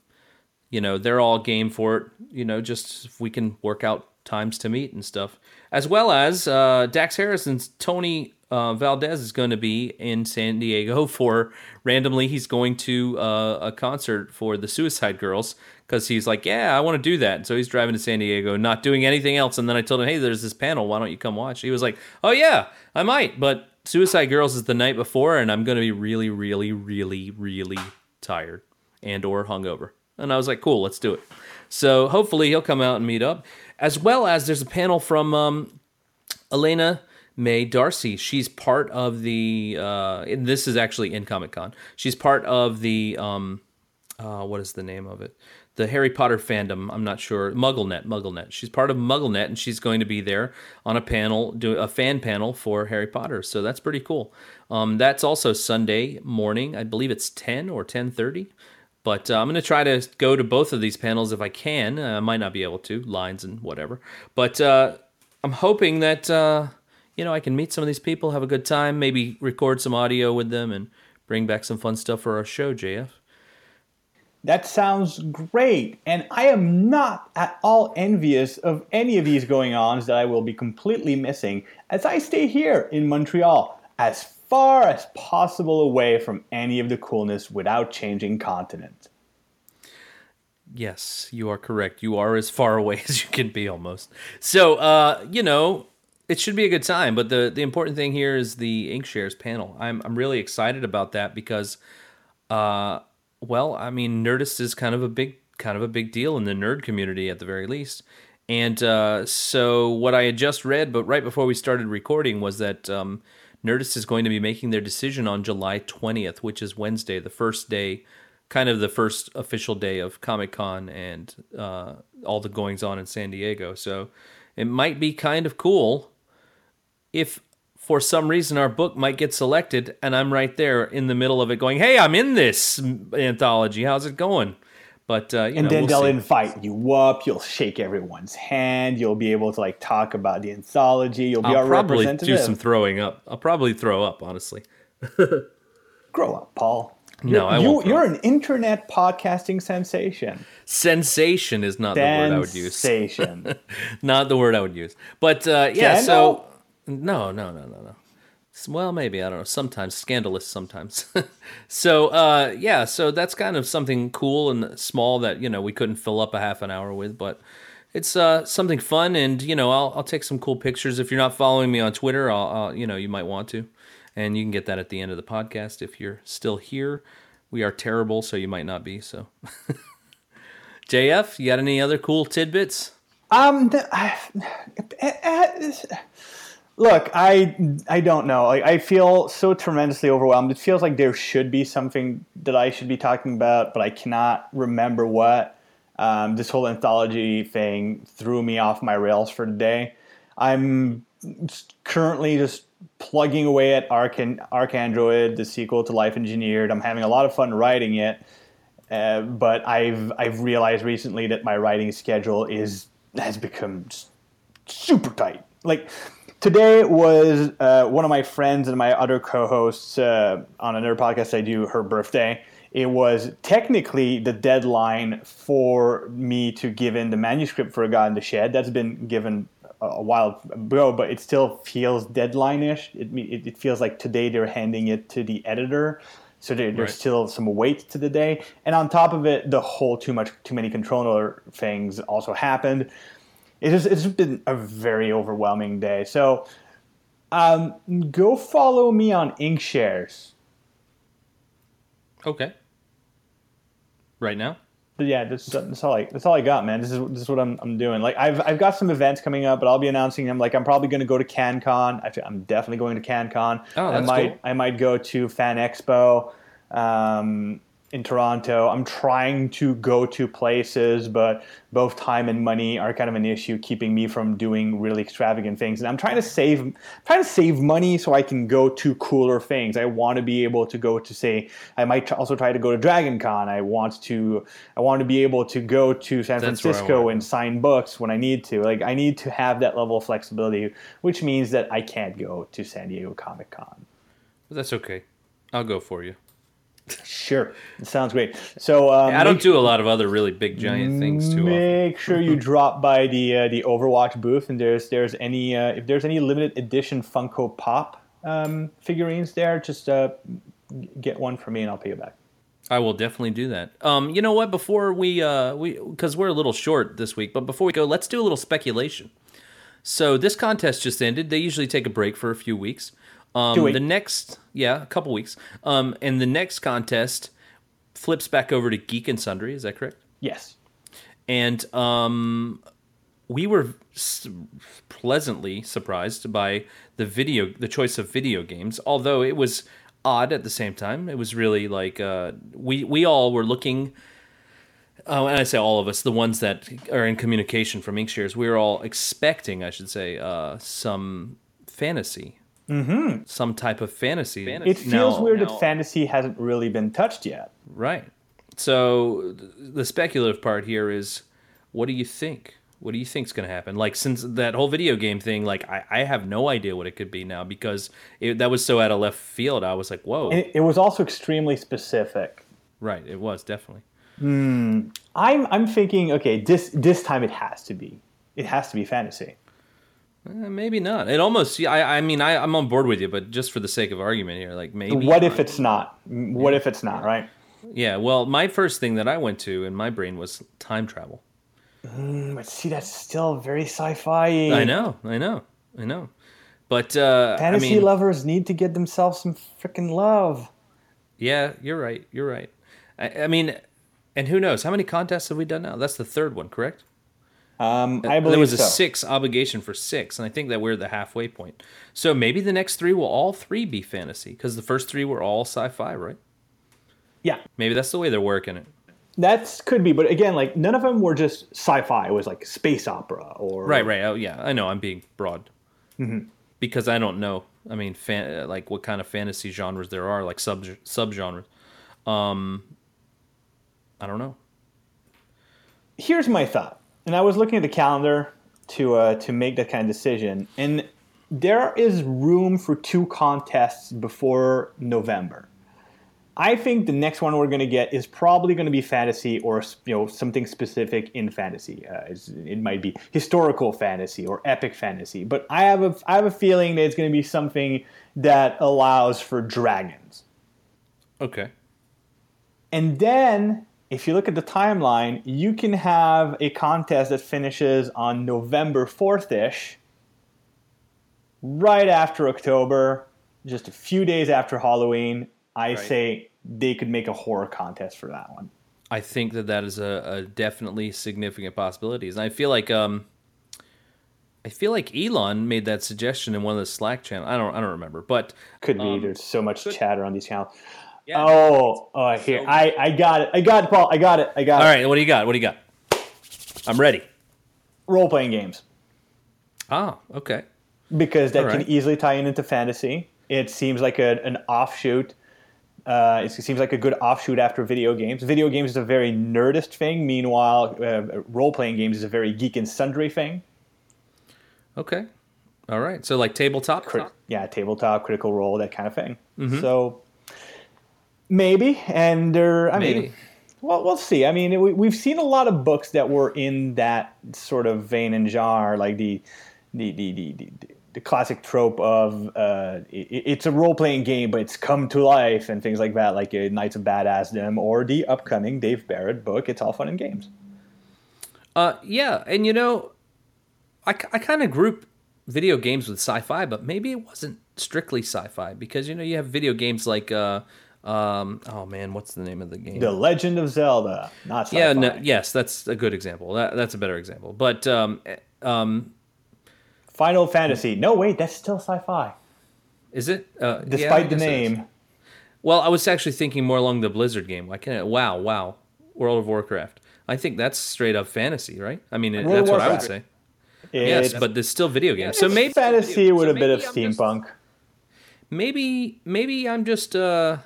you know they're all game for it. You know, just if we can work out times to meet and stuff, as well as uh, Dax Harrison's Tony uh, Valdez is going to be in San Diego for randomly. He's going to uh, a concert for the Suicide Girls because he's like, yeah, I want to do that. So he's driving to San Diego, not doing anything else. And then I told him, hey, there's this panel. Why don't you come watch? He was like, oh yeah, I might, but Suicide Girls is the night before, and I'm going to be really, really, really, really tired and or hungover. And I was like, cool, let's do it. So hopefully he'll come out and meet up. As well as there's a panel from um, Elena May Darcy. She's part of the. Uh, and this is actually in Comic Con. She's part of the. Um, uh, what is the name of it? The Harry Potter fandom. I'm not sure. MuggleNet. MuggleNet. She's part of MuggleNet, and she's going to be there on a panel, do a fan panel for Harry Potter. So that's pretty cool. Um, that's also Sunday morning. I believe it's 10 or 10:30. But uh, I'm going to try to go to both of these panels if I can. Uh, I might not be able to, lines and whatever. But uh, I'm hoping that uh, you know I can meet some of these people, have a good time, maybe record some audio with them, and bring back some fun stuff for our show, JF. That sounds great. And I am not at all envious of any of these going ons that I will be completely missing as I stay here in Montreal as far as possible away from any of the coolness without changing continent. Yes, you are correct. You are as far away as you can be almost. So, uh, you know, it should be a good time. But the the important thing here is the Inkshares panel. I'm I'm really excited about that because, uh, well, I mean, Nerdist is kind of a big kind of a big deal in the nerd community at the very least. And uh, so, what I had just read, but right before we started recording, was that um, Nerdist is going to be making their decision on July 20th, which is Wednesday, the first day, kind of the first official day of Comic Con and uh, all the goings on in San Diego. So, it might be kind of cool if for some reason our book might get selected and I'm right there in the middle of it going, "Hey, I'm in this anthology. How's it going?" But uh, you and know, then we'll they'll see. invite you up. You'll shake everyone's hand. You'll be able to like talk about the anthology. You'll be I'll our probably do some throwing up. I'll probably throw up, honestly. Grow up, Paul. No, I you, won't You're an internet podcasting sensation. Sensation is not the word I would use. Sensation. Not the word I would use. But uh, yeah, so no, no, no, no, no. Well, maybe I don't know. Sometimes scandalous. Sometimes. so uh, yeah, so that's kind of something cool and small that you know we couldn't fill up a half an hour with, but it's uh, something fun. And you know, I'll I'll take some cool pictures. If you're not following me on Twitter, I'll, I'll you know you might want to, and you can get that at the end of the podcast if you're still here. We are terrible, so you might not be. So, JF, you got any other cool tidbits? Um, th- I, uh, look, I I don't know. I feel so tremendously overwhelmed. It feels like there should be something that I should be talking about, but I cannot remember what. Um, this whole anthology thing threw me off my rails for today. I'm currently just plugging away at Arc Android, the sequel to Life Engineered. I'm having a lot of fun writing it. Uh, but I've I've realized recently that my writing schedule is has become super tight. Like today was uh, one of my friends and my other co-hosts uh, on another podcast I do her birthday. It was technically the deadline for me to give in the manuscript for A God in the Shed. That's been given a while ago, but it still feels deadline-ish. It, it, it feels like today they're handing it to the editor. So there, there's Right. still some weight to the day, and on top of it, the whole too much, too many controller things also happened. It has, it's been a very overwhelming day. So, um, go follow me on Inkshares. Okay. Right now? But yeah, that's, that's all I that's all I got, man. This is this is what I'm, I'm doing. Like I've I've got some events coming up, but I'll be announcing them. Like I'm probably going to go to CanCon. I I'm definitely going to CanCon. Oh, that's I might cool. I might go to Fan Expo um, in Toronto. I'm trying to go to places, but both time and money are kind of an issue, keeping me from doing really extravagant things. And I'm trying to save trying to save money so I can go to cooler things. I want to be able to go to say I might also try to go to Dragon Con. I want to I want to be able to go to San That's Francisco and sign books when I need to. Like I need to have that level of flexibility, which means that I can't go to San Diego Comic Con. But that's okay. I'll go for you. Sure, it sounds great. So um, I don't do a lot of other really big giant things too often. Make sure you drop by the uh, the Overwatch booth, and there's there's any uh, if there's any limited edition Funko Pop um, figurines there, just uh, get one for me, and I'll pay you back. I will definitely do that. Um, you know what? Before we uh we because we're a little short this week, but before we go, let's do a little speculation. So this contest just ended. They usually take a break for a few weeks. Um, the next, yeah, a couple weeks. Um, and the next contest flips back over to Geek and Sundry. Is that correct? Yes. and um, we were pleasantly surprised by the video, the choice of video games. Although it was odd at the same time, it was really like uh, we we all were looking. Oh, and I say all of us, the ones that are in communication from Inkshares, we were all expecting, I should say, uh, some fantasy, mm-hmm. some type of fantasy. It feels Now- weird now- that fantasy hasn't really been touched yet. Right. So the speculative part here is, what do you think? What do you think's going to happen? Like since that whole video game thing, like I, I have no idea what it could be now because it, that was so out of left field. I was like, whoa. It, it was also extremely specific. right. It was definitely. I'm I'm thinking, okay, this this time it has to be. It has to be fantasy. Eh, maybe not. It almost. yeah, I. I mean, I, I'm on board with you, but just for the sake of argument here, like maybe. What if it's not? What if it's not? Right? Yeah, well, my first thing that I went to in my brain was time travel. Mm, but see, that's still very sci-fi. I know, I know, I know. But uh, Fantasy I mean, lovers need to get themselves some freaking love. yeah, you're right. You're right. I, I mean, and who knows how many contests have we done now? That's the third one, correct? Um, I believe there was a so. six obligation for six, and I think that we're at the halfway point. So maybe the next three will all three be fantasy because the first three were all sci-fi, right? Yeah, Maybe that's the way they're working it. That's could be, but again, like none of them were just sci-fi. It was like space opera or Right, right. Oh, yeah. I know. I'm being broad because I don't know. I mean, fan, like what kind of fantasy genres there are, like sub subgenres. Um, I don't know. Here's my thought, and I was looking at the calendar to uh, to make that kind of decision, and there is room for two contests before November. I think the next one we're going to get is probably going to be fantasy or you know something specific in fantasy. Uh, it might be historical fantasy or epic fantasy, but I have a I have a feeling that it's going to be something that allows for dragons. Okay. And then, if you look at the timeline, you can have a contest that finishes on November 4th ish, right after October, just a few days after Halloween. I Right. say they could make a horror contest for that one. I think that that is a, a definitely significant possibilities. And I feel like um, I feel like Elon made that suggestion in one of the Slack channels. I don't I don't remember, but Could be. Um, There's so much could- chatter on these channels. Yeah. Oh, oh, here. So- I, I got it. I got it, Paul. I got it. I got all it. right. What do you got? What do you got? I'm ready. Role playing games. Ah, okay. because that All can easily tie in into fantasy. It seems like a, an offshoot. Uh, it seems like a good offshoot after video games. Video games is a very nerdist thing. Meanwhile, uh, role playing games is a very geek and sundry thing. Okay. All right. So like tabletop. Crit- yeah, tabletop, critical role, that kind of thing. Mm-hmm. So maybe, and there. I Maybe. mean, well, we'll see. I mean, we, we've seen a lot of books that were in that sort of vein and genre, like the the the the, the, the classic trope of uh, it, it's a role playing game, but it's come to life and things like that, like uh, Knights of Badassdom or the upcoming Dave Barrett book. It's all fun and games. Uh, yeah, and you know, I, I kind of group video games with sci-fi, but maybe it wasn't strictly sci-fi because you know you have video games like uh, um, oh man, what's the name of the game? The Legend of Zelda, not sci-fi. yeah, no, yes, that's a good example. That, that's a better example. But um, eh, um, Final Fantasy. No, wait, that's still sci-fi, is it? Uh, yeah, despite the guess it is. name. Well, I was actually thinking more along the Blizzard game. Why can't it? Wow, wow, World of Warcraft. I think that's straight up fantasy, right? I mean, it, World that's what I would Warcraft. say. Yes, but there's still video games. So maybe fantasy with a bit of I'm just- steampunk. maybe maybe I'm just uh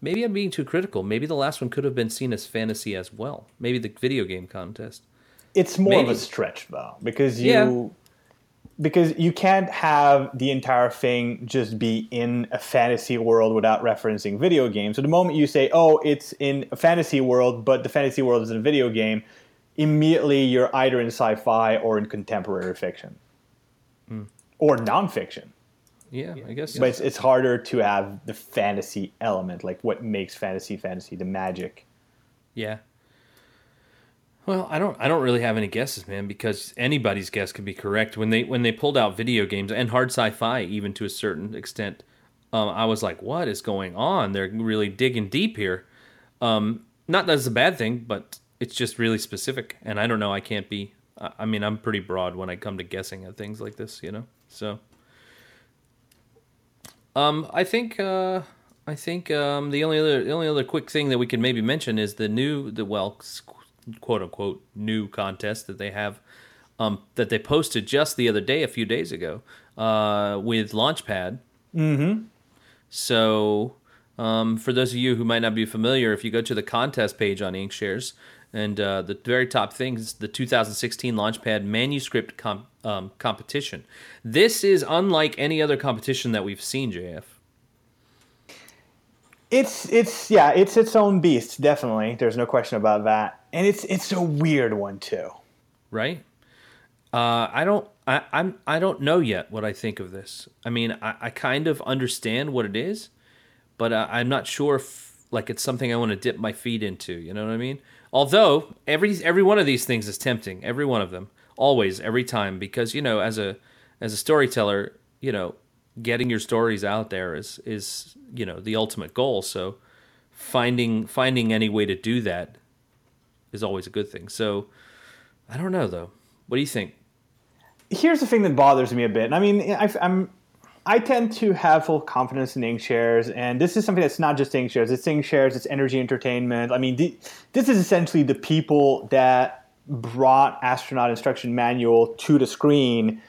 maybe I'm being too critical. Maybe the last one could have been seen as fantasy as well. Maybe the video game contest. It's more of a stretch though, because you Yeah. because you can't have the entire thing just be in a fantasy world without referencing video games. So the moment you say, "Oh, it's in a fantasy world," but the fantasy world is in a video game, immediately you're either in sci-fi or in contemporary fiction. Hmm. Or nonfiction. Yeah, I guess. But it's, it's harder to have the fantasy element, like what makes fantasy fantasy, the magic. Yeah. Well, I don't I don't really have any guesses, man, because anybody's guess could be correct. When they when they pulled out video games and hard sci-fi even to a certain extent, um, I was like, what is going on? They're really digging deep here. Um, not that it's a bad thing, but it's just really specific, and I don't know. I can't be. I I mean, I'm pretty broad when I come to guessing at things like this, you know. So, um, I think uh, I think um, the only other the only other quick thing that we can maybe mention is the new the well quote unquote new contest that they have um, that they posted just the other day a few days ago uh, with Launchpad. Mm-hmm. So um, for those of you who might not be familiar, if you go to the contest page on Inkshares and uh, the very top thing is the 2016 Launchpad manuscript com- um, competition. This is unlike any other competition that we've seen, JF. It's it's yeah, it's its own beast, definitely. There's no question about that. And it's it's a weird one too. right? Uh, I don't. I, I'm. I don't know yet what I think of this. I mean, I, I kind of understand what it is, but uh, I'm not sure if like it's something I want to dip my feet into. You know what I mean? Although every every one of these things is tempting, every one of them, always, every time, because you know, as a as a storyteller, you know, getting your stories out there is is you know the ultimate goal. So finding finding any way to do that is always a good thing. So I don't know though. What do you think? Here's the thing that bothers me a bit. I mean, I, I'm I tend to have full confidence in Inkshares, and this is something that's not just Inkshares. It's Inkshares, it's Energy Entertainment. I mean, this is essentially the people that brought Astronaut Instruction Manual to the screen,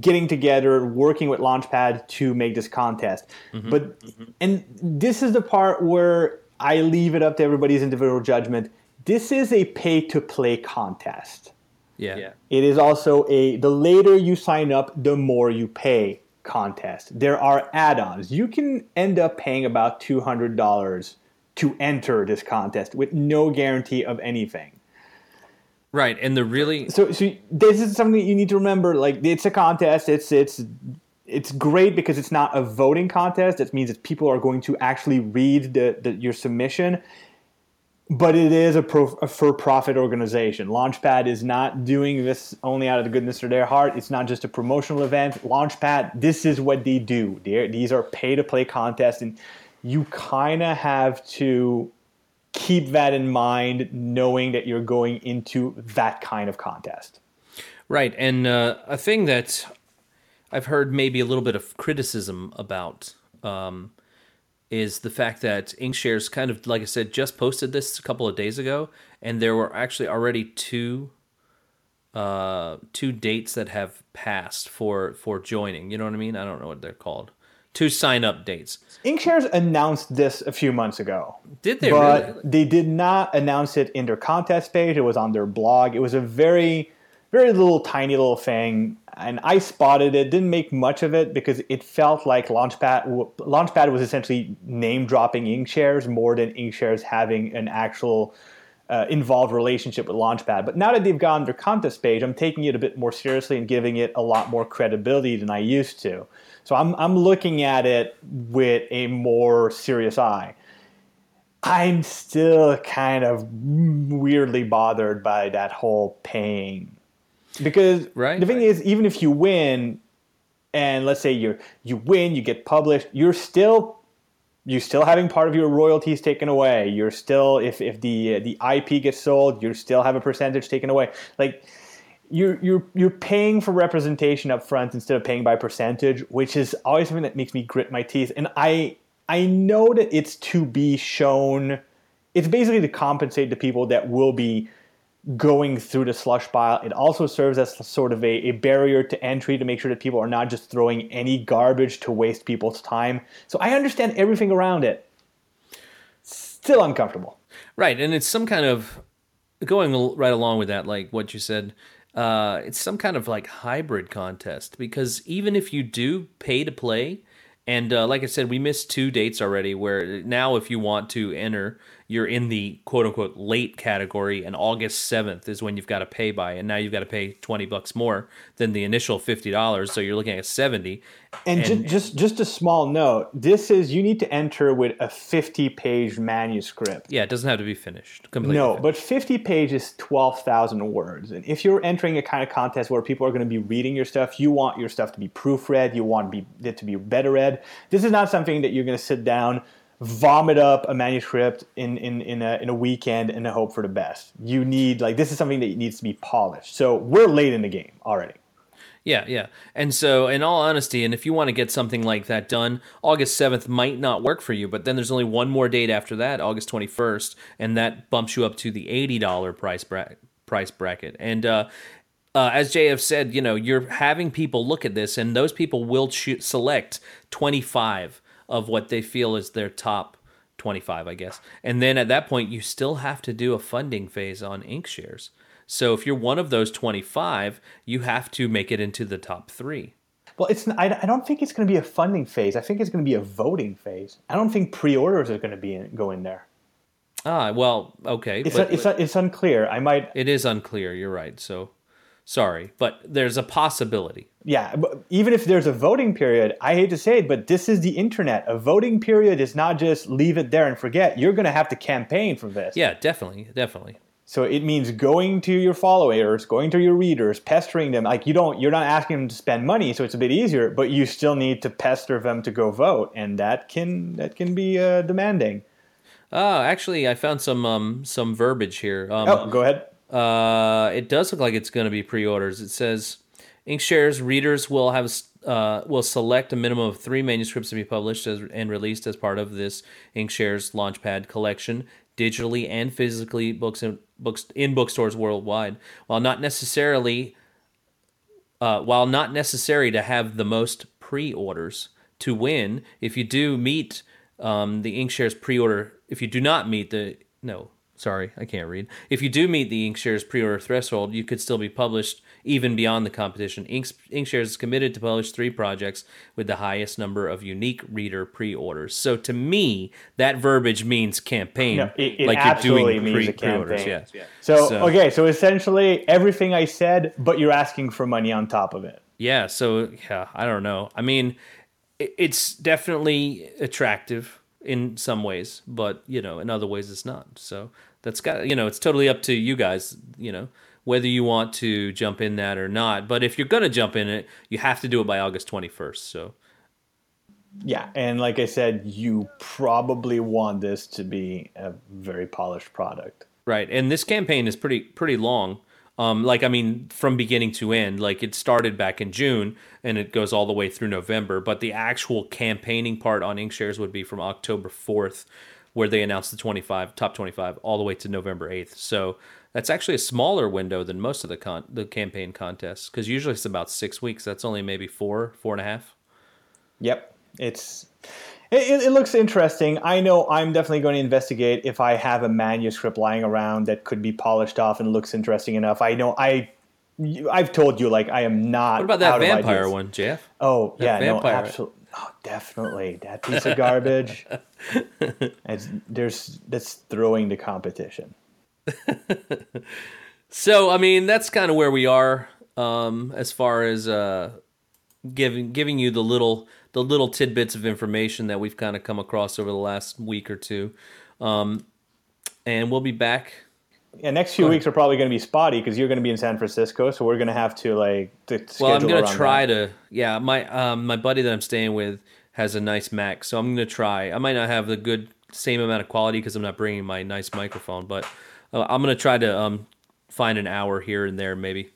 getting together, working with Launchpad to make this contest. Mm-hmm. But mm-hmm. and this is the part where I leave it up to everybody's individual judgment. This is a pay to play contest. Yeah. yeah. It is also a the later you sign up, the more you pay contest. There are add-ons. You can end up paying about $200 to enter this contest with no guarantee of anything. Right, and the really so so this is something you need to remember. Like it's a contest. It's it's it's great because it's not a voting contest. It means that people are going to actually read the, the your submission but it is a, pro, a, for-profit organization. Launchpad is not doing this only out of the goodness of their heart. It's not just a promotional event. Launchpad, this is what they do. They're, these are pay-to-play contests, and you kind of have to keep that in mind, knowing that you're going into that kind of contest. Right, and uh, a thing that I've heard maybe a little bit of criticism about. Um, is the fact that Inkshares kind of, like I said, just posted this a couple of days ago, and there were actually already two uh, two dates that have passed for for joining. You know what I mean? I don't know what they're called. Two sign up dates. Inkshares announced this a few months ago. Did they? But really? they did not announce it in their contest page. It was on their blog. It was a very, very little, tiny little thing and I spotted it. Didn't make much of it because it felt like Launchpad Launchpad was essentially name dropping Inkshares more than Inkshares having an actual uh, involved relationship with Launchpad. But now that they've gone their contest page, I'm taking it a bit more seriously and giving it a lot more credibility than I used to. So I'm I'm looking at it with a more serious eye. I'm still kind of weirdly bothered by that whole paying because right, the thing right. is, even if you win, and let's say you you win, you get published, you're still you're still having part of your royalties taken away. You're still if if the the IP gets sold, you still have a percentage taken away. Like you're you're you're paying for representation up front instead of paying by percentage, which is always something that makes me grit my teeth. And I I know that it's to be shown. It's basically to compensate the people that will be going through the slush pile. It also serves as sort of a, a, barrier to entry to make sure that people are not just throwing any garbage to waste people's time. So I understand everything around it. Still uncomfortable. Right, and it's some kind of going right along with that, like what you said. Uh, it's some kind of like hybrid contest because even if you do pay to play, and uh, like I said, we missed two dates already. Where now, if you want to enter, you're in the quote unquote late category, and August 7th is when you've got to pay by, and now you've got to pay 20 bucks more than the initial $50. So you're looking at 70. And, and just, just just a small note, this is you need to enter with a 50 page manuscript. Yeah, it doesn't have to be finished. Completely no, finished. but 50 pages, 12,000 words. And if you're entering a kind of contest where people are going to be reading your stuff, you want your stuff to be proofread, you want it to be better read. This is not something that you're going to sit down vomit up a manuscript in, in, in, a, in a weekend and hope for the best. You need, like, this is something that needs to be polished. So we're late in the game already. Yeah, yeah. And so, in all honesty, and if you want to get something like that done, August 7th might not work for you, but then there's only one more date after that, August 21st, and that bumps you up to the $80 price, bra- price bracket. And, uh, uh, as JF said, you know, you're having people look at this, and those people will select 25 of what they feel is their top 25, I guess. And then at that point, you still have to do a funding phase on Inkshares. So if you're one of those 25, you have to make it into the top three. Well, it's I, I don't think it's going to be a funding phase. I think it's going to be a voting phase. I don't think pre-orders are going to be in, go in there. Ah, well, okay. It's, but, a, it's, a, it's unclear. I might. It is unclear. You're right. So Sorry, but there's a possibility. Yeah, even if there's a voting period, I hate to say it, but this is the internet. A voting period is not just leave it there and forget. You're going to have to campaign for this. Yeah, definitely, definitely. So it means going to your followers, going to your readers, pestering them. Like you don't, you're not asking them to spend money, so it's a bit easier. But you still need to pester them to go vote, and that can that can be uh, demanding. Oh, actually, I found some um, some verbiage here. Um, oh, go ahead. Uh, it does look like it's going to be pre-orders. It says Inkshares readers will have uh, will select a minimum of three manuscripts to be published as, and released as part of this Inkshares Launchpad collection, digitally and physically, books in books in bookstores worldwide. While not necessarily, uh, while not necessary to have the most pre-orders to win, if you do meet um, the Inkshares pre-order, if you do not meet the no, sorry, I can't read. If you do meet the Inkshares pre-order threshold, you could still be published even beyond the competition. Inks, Inkshares is committed to publish three projects with the highest number of unique reader pre-orders. So to me, that verbiage means campaign, No, it, it like absolutely you're doing means pre- campaign. pre-orders. Yeah. So, So- okay, so essentially everything I said, but you're asking for money on top of it. Yeah, so yeah, I don't know. I mean, it, it's definitely attractive in some ways, but you know, in other ways it's not. So that's got you know, it's totally up to you guys, you know, whether you want to jump in that or not. But if you're gonna jump in it, you have to do it by August 21st. So Yeah, and like I said, you probably want this to be a very polished product. Right, and this campaign is pretty pretty long. Um, like I mean, from beginning to end. Like it started back in June and it goes all the way through November. But the actual campaigning part on Inkshares would be from October fourth, where they announced the twenty five top twenty five, all the way to November eighth. So that's actually a smaller window than most of the con- the campaign contests because usually it's about six weeks. That's only maybe four four and a half. Yep, it's it, it looks interesting. I know I'm definitely going to investigate if I have a manuscript lying around that could be polished off and looks interesting enough. I know I. I've told you, like I am not. What about that vampire one, Jeff? Oh yeah, no, absolutely. Oh, definitely that piece of garbage. it's, there's that's throwing the competition. So I mean, that's kind of where we are um, as far as uh, giving giving you the little the little tidbits of information that we've kind of come across over the last week or two, um, and we'll be back. Yeah, next few weeks are probably going to be spotty because you're going to be in San Francisco, so we're going to have to like. To Well, I'm gonna try that. to. Yeah, my um, my buddy that I'm staying with has a nice Mac, so I'm gonna try. I might not have the good same amount of quality because I'm not bringing my nice microphone, but uh, I'm gonna try to um, find an hour here and there maybe.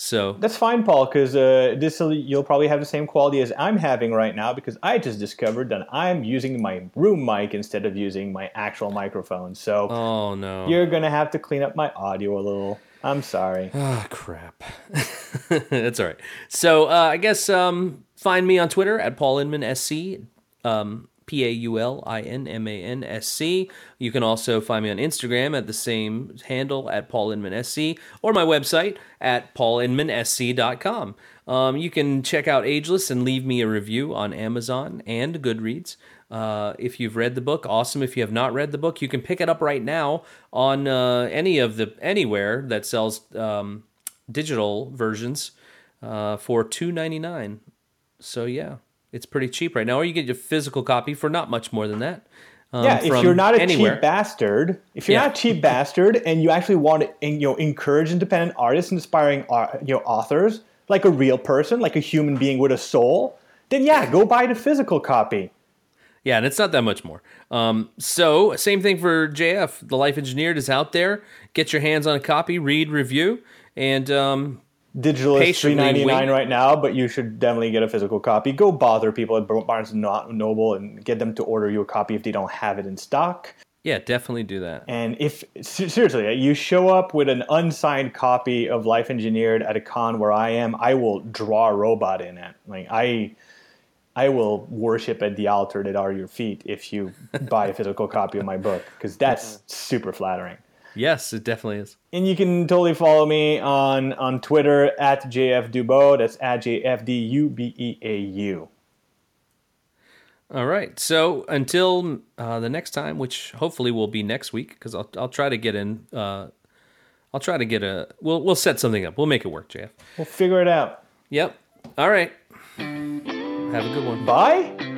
So That's fine, Paul, because uh, this you'll probably have the same quality as I'm having right now because I just discovered that I'm using my room mic instead of using my actual microphone. So oh no. you're gonna have to clean up my audio a little. I'm sorry. Ah, crap. That's all right. So uh, I guess um, find me on Twitter at Paul Inman SC, um, P A U L I N M A N S C. You can also find me on Instagram at the same handle at Paul Inman SC or my website at paulinmansc.com. Um, you can check out Ageless and leave me a review on Amazon and Goodreads. Uh, if you've read the book, awesome. If you have not read the book, you can pick it up right now on uh, any of the anywhere that sells um, digital versions uh, for two ninety nine. So yeah, it's pretty cheap right now. Or you get your physical copy for not much more than that. um, yeah, if you're not a anywhere. cheap bastard, if you're Yeah. not a cheap bastard, and you actually want to, you know, encourage independent artists, and inspiring, ar- you know, authors, like a real person, like a human being with a soul, then yeah, go buy the physical copy. Yeah, and it's not that much more. Um, so same thing for JF. The Life Engineered is out there. Get your hands on a copy, read, review, and um, Digital is three ninety nine right now, but you should definitely get a physical copy. Go bother people at Barnes and Noble and get them to order you a copy if they don't have it in stock. yeah, definitely do that. And if seriously, you show up with an unsigned copy of Life Engineered at a con where I am, I will draw a robot in it. Like I, I will worship at the altar that are your feet if you buy a physical copy of my book because that's super flattering. Yes, it definitely is. And you can totally follow me on on Twitter at JF Dubeau. That's at JF U B E A U. All right. So until uh, the next time, which hopefully will be next week, because I'll I'll try to get in. Uh, I'll try to get a. We'll we'll set something up. We'll make it work, JF. We'll figure it out. Yep. All right. Have a good one. Bye.